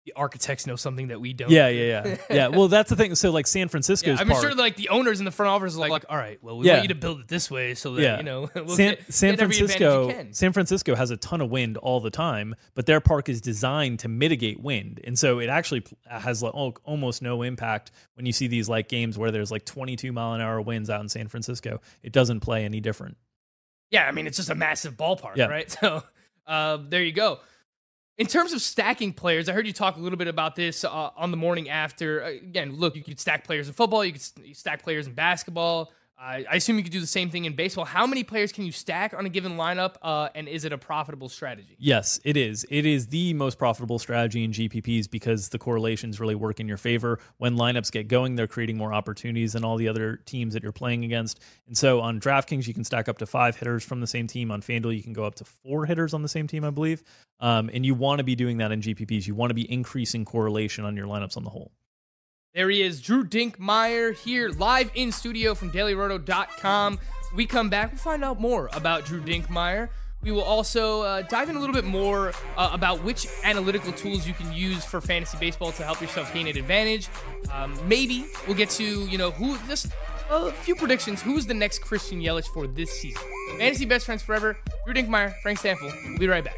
The architects know something that we don't. Yeah, yeah, yeah, yeah. Well, that's the thing. So like San Yeah, I'm park, sure like the owners in the front office are like, all right, well, we Yeah. want you to build it this way so that you know we'll San, get, San get Francisco. you can. San Francisco has a ton of wind all the time, but their park is designed to mitigate wind, and so it actually has like, almost no impact when you see these like games where there's like 22 mile an hour winds out in San Francisco. It doesn't play any different. Yeah, I mean it's just a massive ballpark, Yeah. right? So uh, there you go. In terms of stacking players, I heard you talk a little bit about this uh, on the morning after. Again, look, you could stack players in football, you could stack players in basketball. I I assume you could do the same thing in baseball. How many players can you stack on a given lineup, uh, and is it a profitable strategy? Yes, it is. It is the most profitable strategy in GPPs because the correlations really work in your favor. When lineups get going, they're creating more opportunities than all the other teams that you're playing against. And so on DraftKings, you can stack up to five hitters from the same team. On FanDuel, you can go up to four hitters on the same team, I believe. Um, and you want to be doing that in GPPs. You want to be increasing correlation on your lineups on the whole. There he is, Drew Dinkmeyer here live in studio from dailyroto.com. We come back, we'll find out more about Drew Dinkmeyer. We will also uh, dive in a little bit more uh, about which analytical tools you can use for fantasy baseball to help yourself gain an advantage. Um, maybe we'll get to, you know, who just a few predictions. Who's the next Christian Yelich for this season? Fantasy best friends forever. Drew Dinkmeyer, Frank Stampfl. We'll be right back.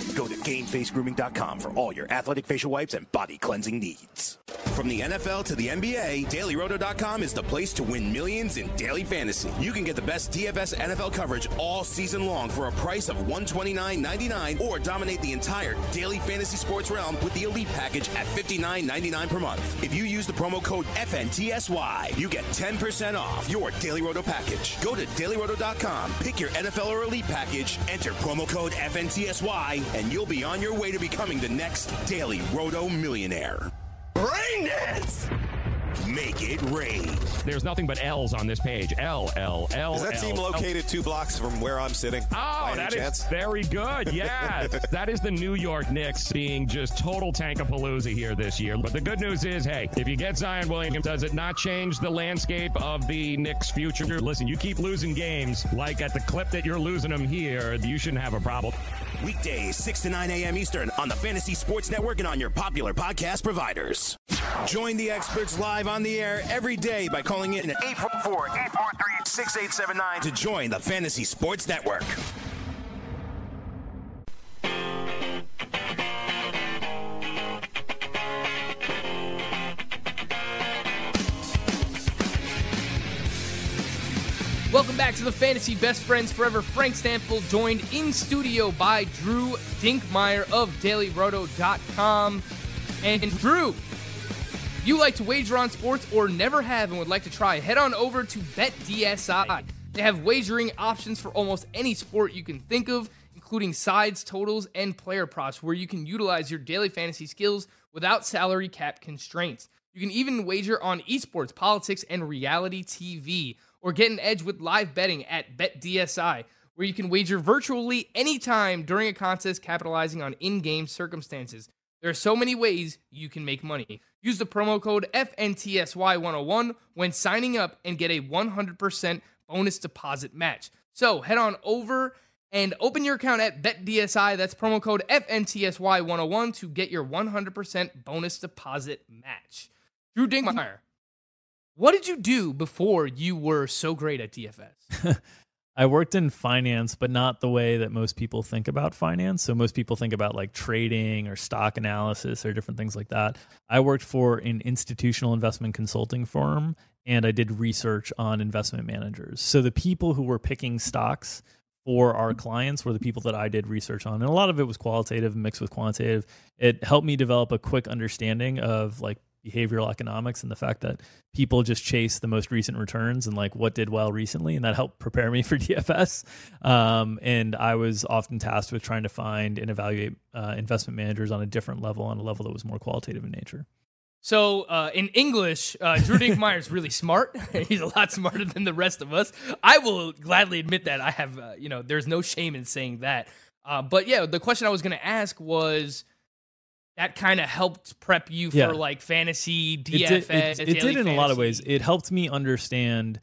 Go to GameFaceGrooming.com for all your athletic facial wipes and body cleansing needs. From the NFL to the NBA, DailyRoto.com is the place to win millions in daily fantasy. You can get the best DFS NFL coverage all season long for a price of $129.99 or dominate the entire daily fantasy sports realm with the Elite Package at $59.99 per month. If you use the promo code FNTSY, you get 10% off your Daily Roto package. Go to DailyRoto.com, pick your NFL or Elite package, enter promo code FNTSY, and you'll be on your way to becoming the next Daily Roto millionaire. Brain dance! make it rain. There's nothing but L's on this page. L, L, L. Is that L, team L. located two blocks from where I'm sitting? Oh, that is chance? very good. Yes. that is the New York Knicks being just total tankapalooza here this year. But the good news is, hey, if you get Zion Williams, does it not change the landscape of the Knicks' future? Listen, you keep losing games, like at the clip that you're losing them here, you shouldn't have a problem. Weekdays, 6 to 9 a.m. Eastern on the Fantasy Sports Network and on your popular podcast providers. Join the experts live on the air every day by calling in at 844-843-6879 to join the Fantasy Sports Network. Back to the Fantasy Best Friends Forever. Frank Stampfl joined in studio by Drew Dinkmeyer of DailyRoto.com. And Drew, you like to wager on sports or never have and would like to try, head on over to BetDSI. They have wagering options for almost any sport you can think of, including sides, totals, and player props, where you can utilize your daily fantasy skills without salary cap constraints. You can even wager on esports, politics, and reality TV, or get an edge with live betting at BetDSI, where you can wager virtually anytime during a contest, capitalizing on in game circumstances. There are so many ways you can make money. Use the promo code FNTSY101 when signing up and get a 100% bonus deposit match. So head on over and open your account at BetDSI. That's promo code FNTSY101 to get your 100% bonus deposit match. Drew Dinkmeyer, what did you do before you were so great at DFS? I worked in finance, but not the way that most people think about finance. So most people think about like trading or stock analysis or different things like that. I worked for an institutional investment consulting firm and I did research on investment managers. So the people who were picking stocks for our clients were the people that I did research on. And a lot of it was qualitative mixed with quantitative. It helped me develop a quick understanding of like behavioral economics and the fact that people just chase the most recent returns and like what did well recently and that helped prepare me for dfs um, and i was often tasked with trying to find and evaluate uh, investment managers on a different level on a level that was more qualitative in nature So uh, in English, uh, Drew Dinkmeyer is really smart. He's a lot smarter than the rest of us. I will gladly admit that. I have, uh, you know, there's no shame in saying that. Uh, but yeah, the question I was going to ask was that kind of helped prep you for like fantasy, it DFS. did, it, it did in a lot of ways. it helped me understand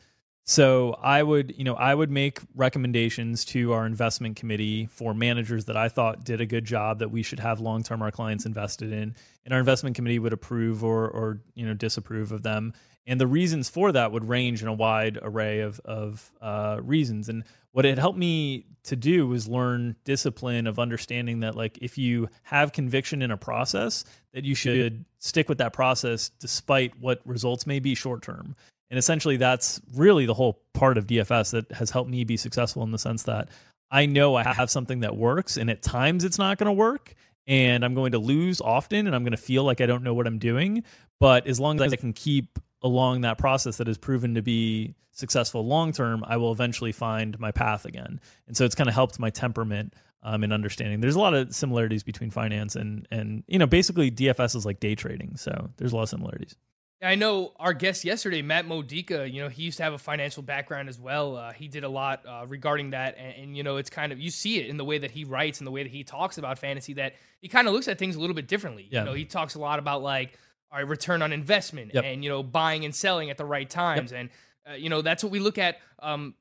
so i would you know i would make recommendations to our investment committee for managers that i thought did a good job that we should have long term our clients invested in and our investment committee would approve or or you know disapprove of them and the reasons for that would range in a wide array of of uh, reasons. And what it helped me to do was learn discipline of understanding that like if you have conviction in a process that you should stick with that process despite what results may be short term. And essentially that's really the whole part of dfs that has helped me be successful in the sense that i know i have something that works and at times it's not going to work and i'm going to lose often and i'm going to feel like i don't know what i'm doing. But as long as i can keep along that process that has proven to be successful long term, I will eventually find my path again. And so it's kind of helped my temperament um, in understanding. There's a lot of similarities between finance and and you know basically DFS is like day trading, so there's a lot of similarities. I know our guest yesterday, Matt Modica, you know, he used to have a financial background as well. Uh, he did a lot uh, regarding that. And, and, you know, it's kind of, you see it in the way that he writes and the way that he talks about fantasy that he kind of looks at things a little bit differently. Yeah. You know, he talks a lot about like, right, return on investment Yep. and, you know, buying and selling at the right times. And, uh, you know, that's what we look at. Um,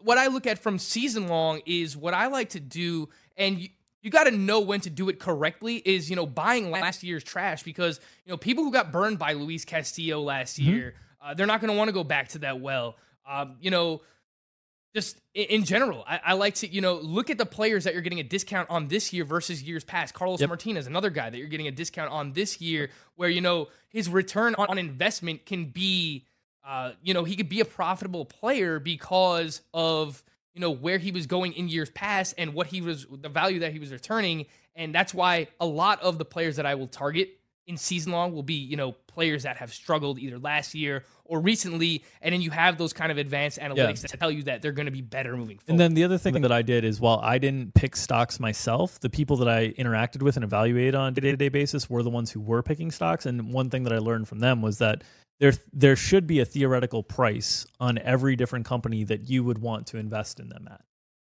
what I look at from season long is what I like to do. And you, you got to know when to do it correctly is you know buying last year's trash because you know people who got burned by Luis Castillo last Mm-hmm. year uh, they're not going to want to go back to that well um, you know just in, general I, I like to you know look at the players that you're getting a discount on this year versus years past Carlos Yep. Martinez another guy that you're getting a discount on this year where you know his return on, on investment can be uh, you know, he could be a profitable player because of you know where he was going in years past and what he was the value that he was returning, and that's why a lot of the players that I will target in season long will be, you know, players that have struggled either last year or recently, and then you have those kind of advanced analytics Yeah. that tell you that they're going to be better moving forward. And then the other thing that I did is while I didn't pick stocks myself, the people that I interacted with and evaluated on a day to day basis were the ones who were picking stocks. And one thing that I learned from them was that there there should be a theoretical price on every different company that you would want to invest in them at.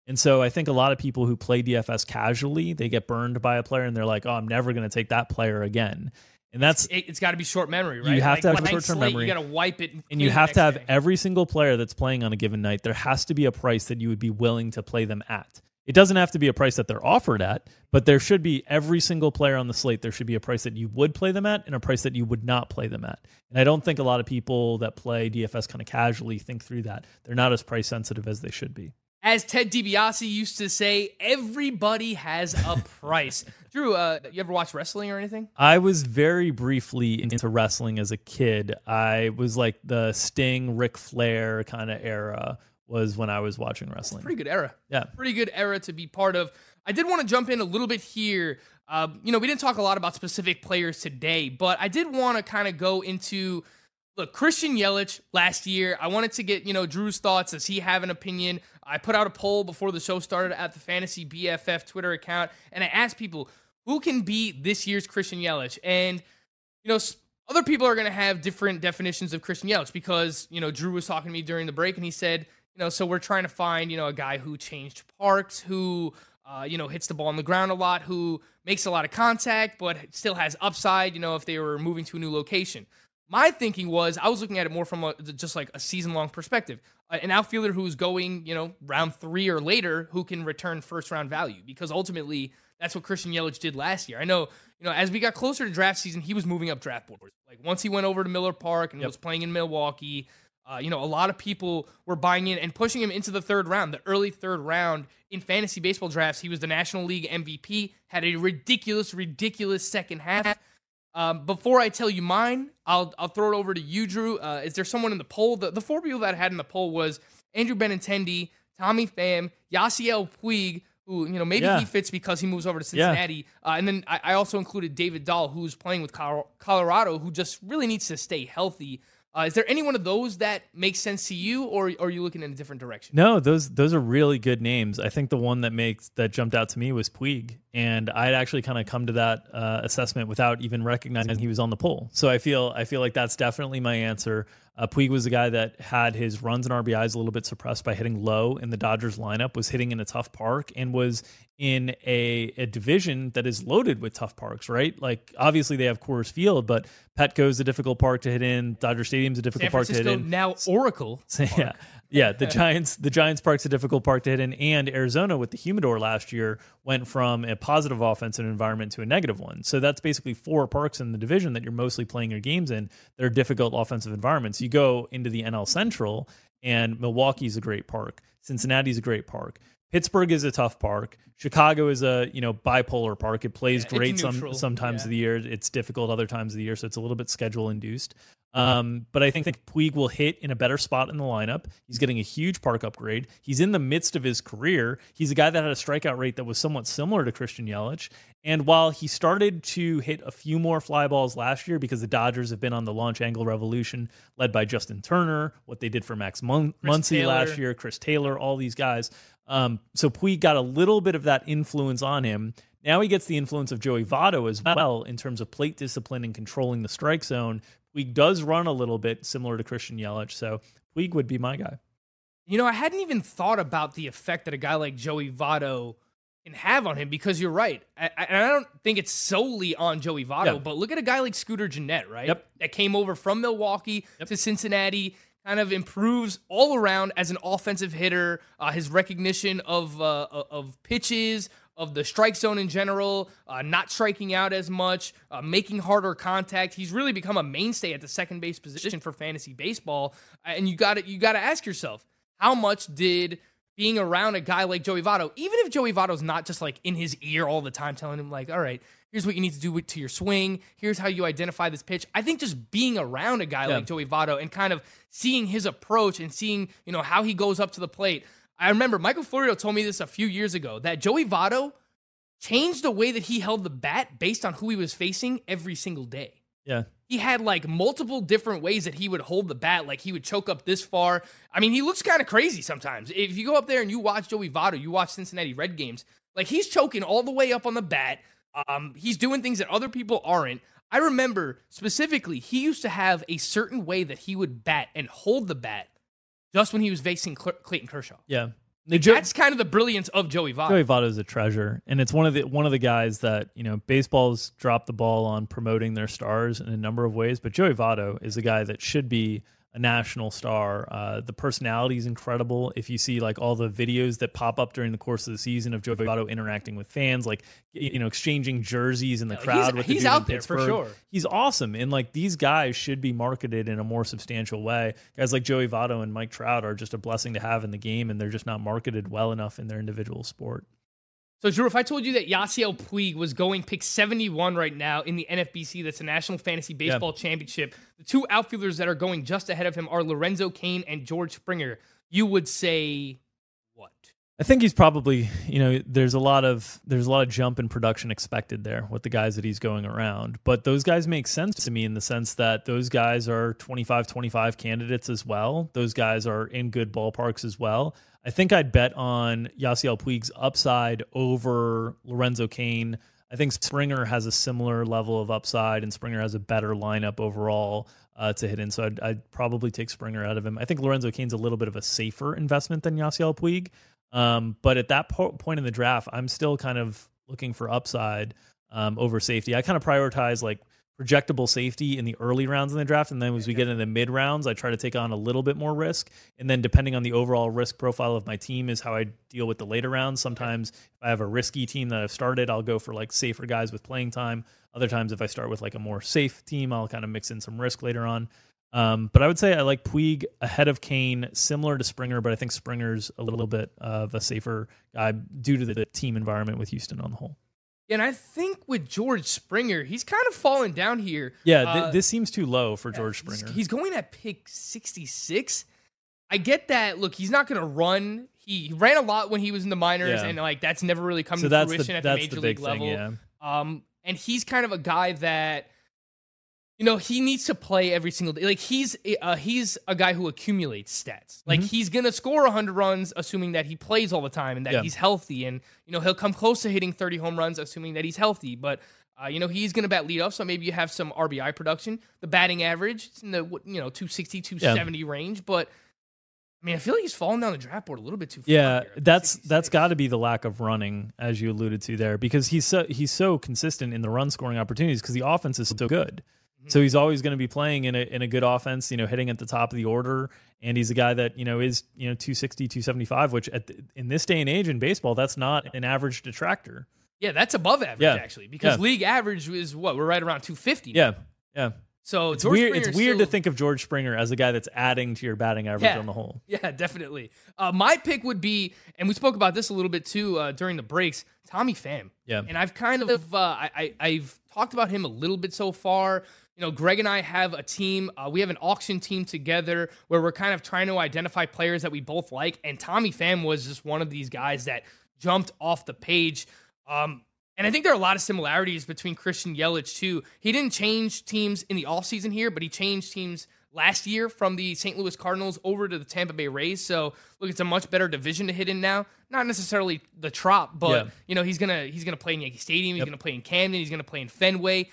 And so I think a lot of people who play DFS casually, they get burned by a player and they're like, "Oh, I'm never going to take that player again." And that's it, has got to be short memory, right? You have Like to have short-term memory. You got to wipe it, and you have to have day. every single player that's playing on a given night. There has to be a price that you would be willing to play them at. It doesn't have to be a price that they're offered at, but there should be every single player on the slate. There should be a price that you would play them at and a price that you would not play them at. And I don't think a lot of people that play DFS kind of casually think through that. They're not as price sensitive as they should be. As Ted DiBiase used to say, everybody has a price. Drew, uh, you ever watch wrestling or anything? I was very briefly into wrestling as a kid. I was like the Sting, Ric Flair kind of era was when I was watching wrestling. Pretty good era. Yeah. Pretty good era to be part of. I did want to jump in a little bit here. Um, you know, we didn't talk a lot about specific players today, but I did want to kind of go into look Christian Yelich last year. I wanted to get you know Drew's thoughts. Does he have an opinion? I put out a poll before the show started at the Fantasy BFF Twitter account, and I asked people who can be this year's Christian Yelich, and you know. Other people are going to have different definitions of Christian Yelich because, you know, Drew was talking to me during the break and he said, you know, so we're trying to find, you know, a guy who changed parks, who, uh, you know, hits the ball on the ground a lot, who makes a lot of contact, but still has upside, you know, if they were moving to a new location. My thinking was I was looking at it more from a, just like a season long perspective. Uh, an outfielder who's going, you know, round three or later who can return first round value because ultimately that's what Christian Yelich did last year. I know, you know, as we got closer to draft season, he was moving up draft boards. Like once he went over to Miller Park and was playing in Milwaukee, uh, you know, a lot of people were buying in and pushing him into the third round, the early third round in fantasy baseball drafts. He was the National League MVP, had a ridiculous, ridiculous second half. Um, before I tell you mine, I'll I'll throw it over to you, Drew. Uh, is there someone in the poll? The, the four people that I had in the poll was Andrew Benintendi, Tommy Pham, Yasiel Puig, who you know maybe Yeah. he fits because he moves over to Yeah. Cincinnati, uh, and then I, I also included David Dahl, who's playing with Col- Colorado, who just really needs to stay healthy. Uh, is there any one of those that makes sense to you, or, or are you looking in a different direction? No, those those are really good names. I think the one that makes that jumped out to me was Puig, and I'd actually kind of come to that uh, assessment without even recognizing he was on the poll. So I feel I feel like that's definitely my answer. Uh, Puig was a guy that had his runs and RBIs a little bit suppressed by hitting low in the Dodgers lineup, was hitting in a tough park, and was in a, a division that is loaded with tough parks, right? Like obviously they have Coors Field, but Petco's a difficult park to hit in. Dodger Stadium's a difficult park to hit in. now Oracle. So, yeah, yeah. The Giants, the Giants Park's a difficult park to hit in, and Arizona with the humidor last year went from a positive offensive environment to a negative one. So that's basically four parks in the division that you're mostly playing your games in. They're difficult offensive environments. You go into the NL Central, and Milwaukee's a great park. Cincinnati's a great park. Pittsburgh is a tough park. Chicago is a you know bipolar park. It plays Yeah, great some sometimes Yeah. of the year. It's difficult other times of the year, so it's a little bit schedule induced. Um, but I think, think Puig will hit in a better spot in the lineup. He's getting a huge park upgrade. He's in the midst of his career. He's a guy that had a strikeout rate that was somewhat similar to Christian Yelich. And while he started to hit a few more fly balls last year because the Dodgers have been on the launch angle revolution led by Justin Turner, what they did for Max Mun- Muncy Taylor. last year, Chris Taylor, all these guys. Um, so Puig got a little bit of that influence on him. Now he gets the influence of Joey Votto as well in terms of plate discipline and controlling the strike zone. Puig does run a little bit similar to Christian Yelich, so Puig would be my guy. You know, I hadn't even thought about the effect that a guy like Joey Votto can have on him because you're right. I, I, and I don't think it's solely on Joey Votto, Yeah. but look at a guy like Scooter Gennett, right? Yep. That came over from Milwaukee to Cincinnati, kind of improves all around as an offensive hitter. Uh, his recognition of uh, of pitches, of the strike zone in general, uh, not striking out as much, uh, making harder contact. He's really become a mainstay at the second base position for fantasy baseball. Uh, And you got you got to ask yourself, how much did being around a guy like Joey Votto, even if Joey Votto's not just like in his ear all the time, telling him like, all right, here's what you need to do to your swing. Here's how you identify this pitch. I think just being around a guy Yeah. like Joey Votto and kind of seeing his approach and seeing, you know, how he goes up to the plate. I remember Michael Florio told me this a few years ago that Joey Votto changed the way that he held the bat based on who he was facing every single day. Yeah. He had like multiple different ways that he would hold the bat. Like he would choke up this far. I mean, he looks kind of crazy sometimes. If you go up there and you watch Joey Votto, you watch Cincinnati Red games, like he's choking all the way up on the bat. Um, he's doing things that other people aren't. I remember specifically, he used to have a certain way that he would bat and hold the bat just when he was facing Cl- Clayton Kershaw. Yeah. Like, that's kind of the brilliance of Joey Votto. Joey Votto is a treasure, and it's one of the one of the guys that you know baseball's dropped the ball on promoting their stars in a number of ways. But Joey Votto is a guy that should be a national star. Uh, the personality is incredible. If you see like all the videos that pop up during the course of the season of Joey Votto interacting with fans, like you know exchanging jerseys in the crowd he's- with the dude out there for sure. He's awesome, and like these guys should be marketed in a more substantial way. Guys like Joey Votto and Mike Trout are just a blessing to have in the game, and they're just not marketed well enough in their individual sport. So, Drew, if I told you that Yasiel Puig was going pick 71 right now in the NFBC, that's the National Fantasy Baseball Championship, the two outfielders that are going just ahead of him are Lorenzo Cain and George Springer, you would say? I think he's probably, you know, there's a lot of there's a lot of jump in production expected there with the guys that he's going around. But those guys make sense to me in the sense that those guys are 25-25 candidates as well. Those guys are in good ballparks as well. I think I'd bet on Yasiel Puig's upside over Lorenzo Cain. I think Springer has a similar level of upside, and Springer has a better lineup overall uh, to hit in. So I'd, I'd probably take Springer out of him. I think Lorenzo Cain's a little bit of a safer investment than Yasiel Puig. Um, but at that po- point in the draft, I'm still kind of looking for upside um, over safety. I kind of prioritize like projectable safety in the early rounds in the draft, and then as we get into the mid rounds, I try to take on a little bit more risk. And then depending on the overall risk profile of my team, is how I deal with the later rounds. Sometimes if I have a risky team that I've started, I'll go for like safer guys with playing time. Other times, if I start with like a more safe team, I'll kind of mix in some risk later on. Um, but I would say I like Puig ahead of Cain, similar to Springer, but I think Springer's a little bit of a safer guy due to the team environment with Houston on the whole. And I think with George Springer, he's kind of fallen down here. Yeah, th- Uh, this seems too low for George Springer. He's going at pick 66. I get that. Look, he's not going to run. He ran a lot when he was in the minors, Yeah. and like that's never really come So to that's the- fruition at the major the league thing, level. yeah. Um, and he's kind of a guy that, you know, he needs to play every single day. Like he's uh, he's a guy who accumulates stats. Like Mhm. he's gonna score 100 runs, assuming that he plays all the time and that Yeah. he's healthy, and you know he'll come close to hitting 30 home runs, assuming that he's healthy. But uh, you know he's gonna bat lead off so maybe you have some RBI production. The batting average, in the you know 260, 270 range, but. I mean, I feel like he's fallen down the draft board a little bit too far. Yeah, here. that's that's got to be the lack of running, as you alluded to there, because he's so he's so consistent in the run scoring opportunities because the offense is so good. Mm-hmm. So he's always going to be playing in a in a good offense, you know, hitting at the top of the order, and he's a guy that you know is you know 260, 275, which at the, in this day and age in baseball, that's not an average detractor. Yeah, that's above average Yeah. actually, because Yeah. league average is what we're right around 250. Yeah, yeah. So it's George weird. Springer's It's weird still- to think of George Springer as a guy that's adding to your batting average Yeah. on the whole. Yeah, definitely. Uh, my pick would be, and we spoke about this a little bit too uh, during the breaks. Tommy Pham. Yeah. And I've kind of, uh, I, I, I've talked about him a little bit so far. You know, Greg and I have a team. Uh, we have an auction team together where we're kind of trying to identify players that we both like. And Tommy Pham was just one of these guys that jumped off the page. Um, and I think there are a lot of similarities between Christian Yelich too. He didn't change teams in the offseason here, but he changed teams last year from the St. Louis Cardinals over to the Tampa Bay Rays. So look, it's a much better division to hit in now. Not necessarily the Trop, but Yeah. you know he's gonna he's gonna play in Yankee Stadium. He's Yep. gonna play in Camden. He's gonna play in Fenway.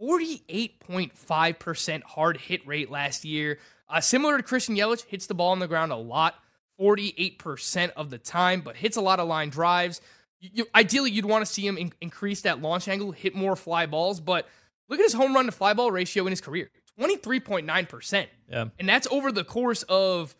Forty eight point five percent hard hit rate last year. Uh, similar to Christian Yelich, hits the ball on the ground a lot. 48% of the time, but hits a lot of line drives. You, you- ideally, you'd want to see him in- increase that launch angle, hit more fly balls, but look at his home run to fly ball ratio in his career 23.9%. Yeah. And that's over the course of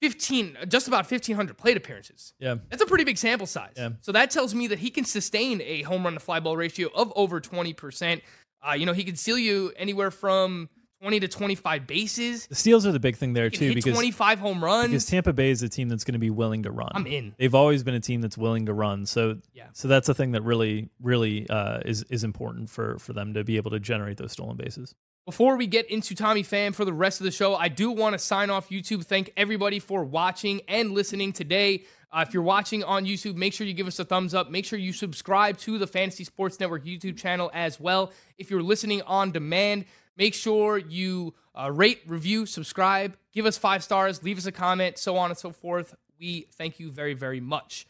15, just about 1,500 plate appearances. Yeah. That's a pretty big sample size. Yeah. So that tells me that he can sustain a home run to fly ball ratio of over 20%. Uh, you know, he can steal you anywhere from 20 to 25 bases. The steals are the big thing there too, because 25 home runs. because Tampa Bay is a team that's going to be willing to run. I'm in. They've always been a team that's willing to run. So Yeah. so that's a thing that really really uh, is is important for for them to be able to generate those stolen bases. Before we get into Tommy Pham for the rest of the show, I do want to sign off YouTube. Thank everybody for watching and listening today. Uh, if you're watching on YouTube, make sure you give us a thumbs up. Make sure you subscribe to the Fantasy Sports Network YouTube channel as well. If you're listening on demand, make sure you uh, rate, review, subscribe, give us five stars, leave us a comment, so on and so forth. We thank you very, very much.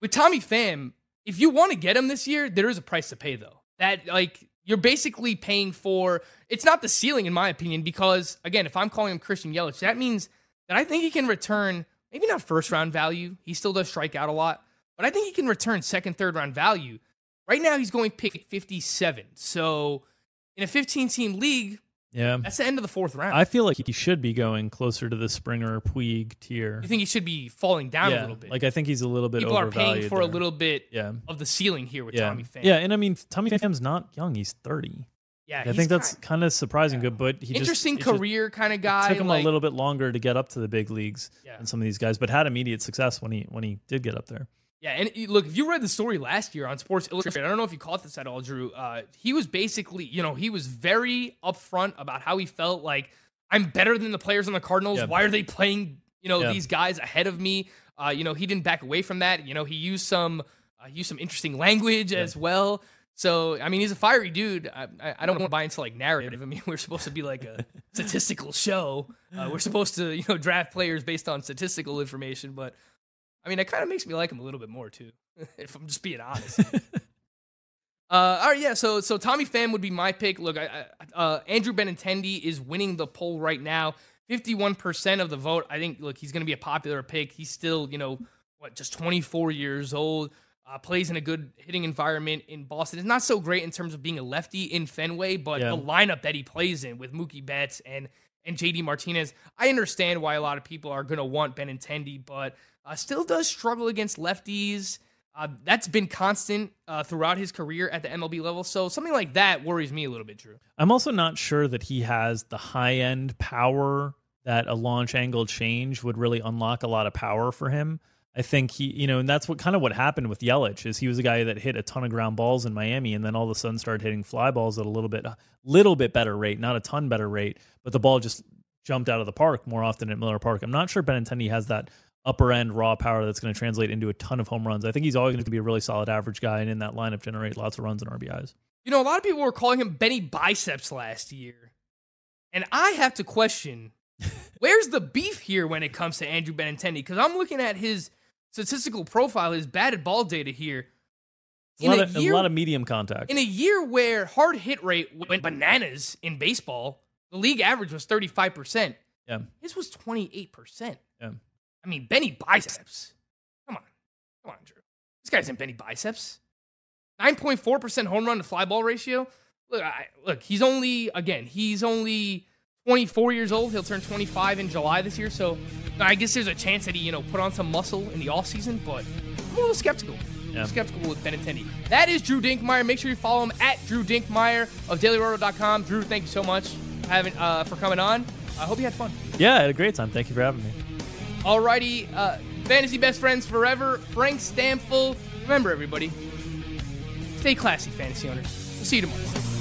With Tommy Pham, if you want to get him this year, there is a price to pay though. That like you're basically paying for it's not the ceiling in my opinion because again, if I'm calling him Christian Yelich, that means that I think he can return maybe not first round value. He still does strike out a lot, but I think he can return second, third round value. Right now he's going pick 57. So in a 15 team league, Yeah. that's the end of the fourth round. I feel like he should be going closer to the Springer Puig tier. you think he should be falling down yeah, a little bit? Like I think he's a little bit People are paying for a little bit Yeah. of the ceiling here with yeah. Tommy Pham. Yeah, and I mean Tommy Pham's not young; he's thirty. Yeah, I think that's kind of surprising good, but he Interesting just, it just career kind of guy. took him like- a little bit longer to get up to the big leagues Yeah. than some of these guys, but had immediate success when he when he did get up there. Yeah, and look, if you read the story last year on Sports Illustrated, I don't know if you caught this at all, Drew. Uh, he was basically, you know, he was very upfront about how he felt like I'm better than the players on the Cardinals. Yeah. Why are they playing, you know, Yeah. these guys ahead of me? Uh, you know, he didn't back away from that. You know, he used some uh, he used some interesting language as well. So, I mean, he's a fiery dude. I, I, I don't want to buy into like narrative. I mean, we're supposed to be like a statistical show. Uh, we're supposed to, you know, draft players based on statistical information. But I mean, it kind of makes me like him a little bit more too, if I'm just being honest. Uh, all right, yeah. So, so Tommy Pham would be my pick. Look, I, I, uh, Andrew Benintendi is winning the poll right now. Fifty-one percent of the vote. I think. Look, he's going to be a popular pick. He's still, you know, what, just twenty-four years old. Uh, plays in a good hitting environment in Boston. It's not so great in terms of being a lefty in Fenway, but Yeah. the lineup that he plays in with Mookie Betts and and JD Martinez, I understand why a lot of people are going to want Benintendi, but uh, still does struggle against lefties. Uh, that's been constant uh, throughout his career at the MLB level. So something like that worries me a little bit, Drew. I'm also not sure that he has the high end power that a launch angle change would really unlock a lot of power for him. I think he, you know, and that's what kind of what happened with Yelich is he was a guy that hit a ton of ground balls in Miami, and then all of a sudden started hitting fly balls at a little bit, uh, little bit better rate, not a ton better rate, but the ball just jumped out of the park more often at Miller Park. I'm not sure Benintendi has that upper end raw power that's going to translate into a ton of home runs. I think he's always going to be a really solid average guy, and in that lineup generate lots of runs and RBIs. You know, a lot of people were calling him Benny Biceps last year. And I have to question where's the beef here when it comes to Andrew Benintendi? Because I'm looking at his statistical profile, his batted ball data here. A lot, of, a lot of medium contact. in a year where hard hit rate went bananas in baseball, the league average was 35%. Yeah. His was 28%. Yeah. I mean, Benny Biceps. Come on. Come on, Drew. This guy's in Benny Biceps. 9.4% home run to fly ball ratio. Look, I, look, he's only, again, he's only 24 years old. He'll turn 25 in July this year. So I guess there's a chance that he, you know, put on some muscle in the offseason, but I'm a little skeptical. Yeah. Skeptical with Benintendi. That is Drew Dinkmeyer. Make sure you follow him at Drew Dinkmeyer of DailyRoto.com. Drew, thank you so much for, having, uh, for coming on. I hope you had fun. Yeah, I had a great time. Thank you for having me. Alrighty, uh, fantasy best friends forever. Frank Stampfl. Remember, everybody, stay classy, fantasy owners. We'll see you tomorrow.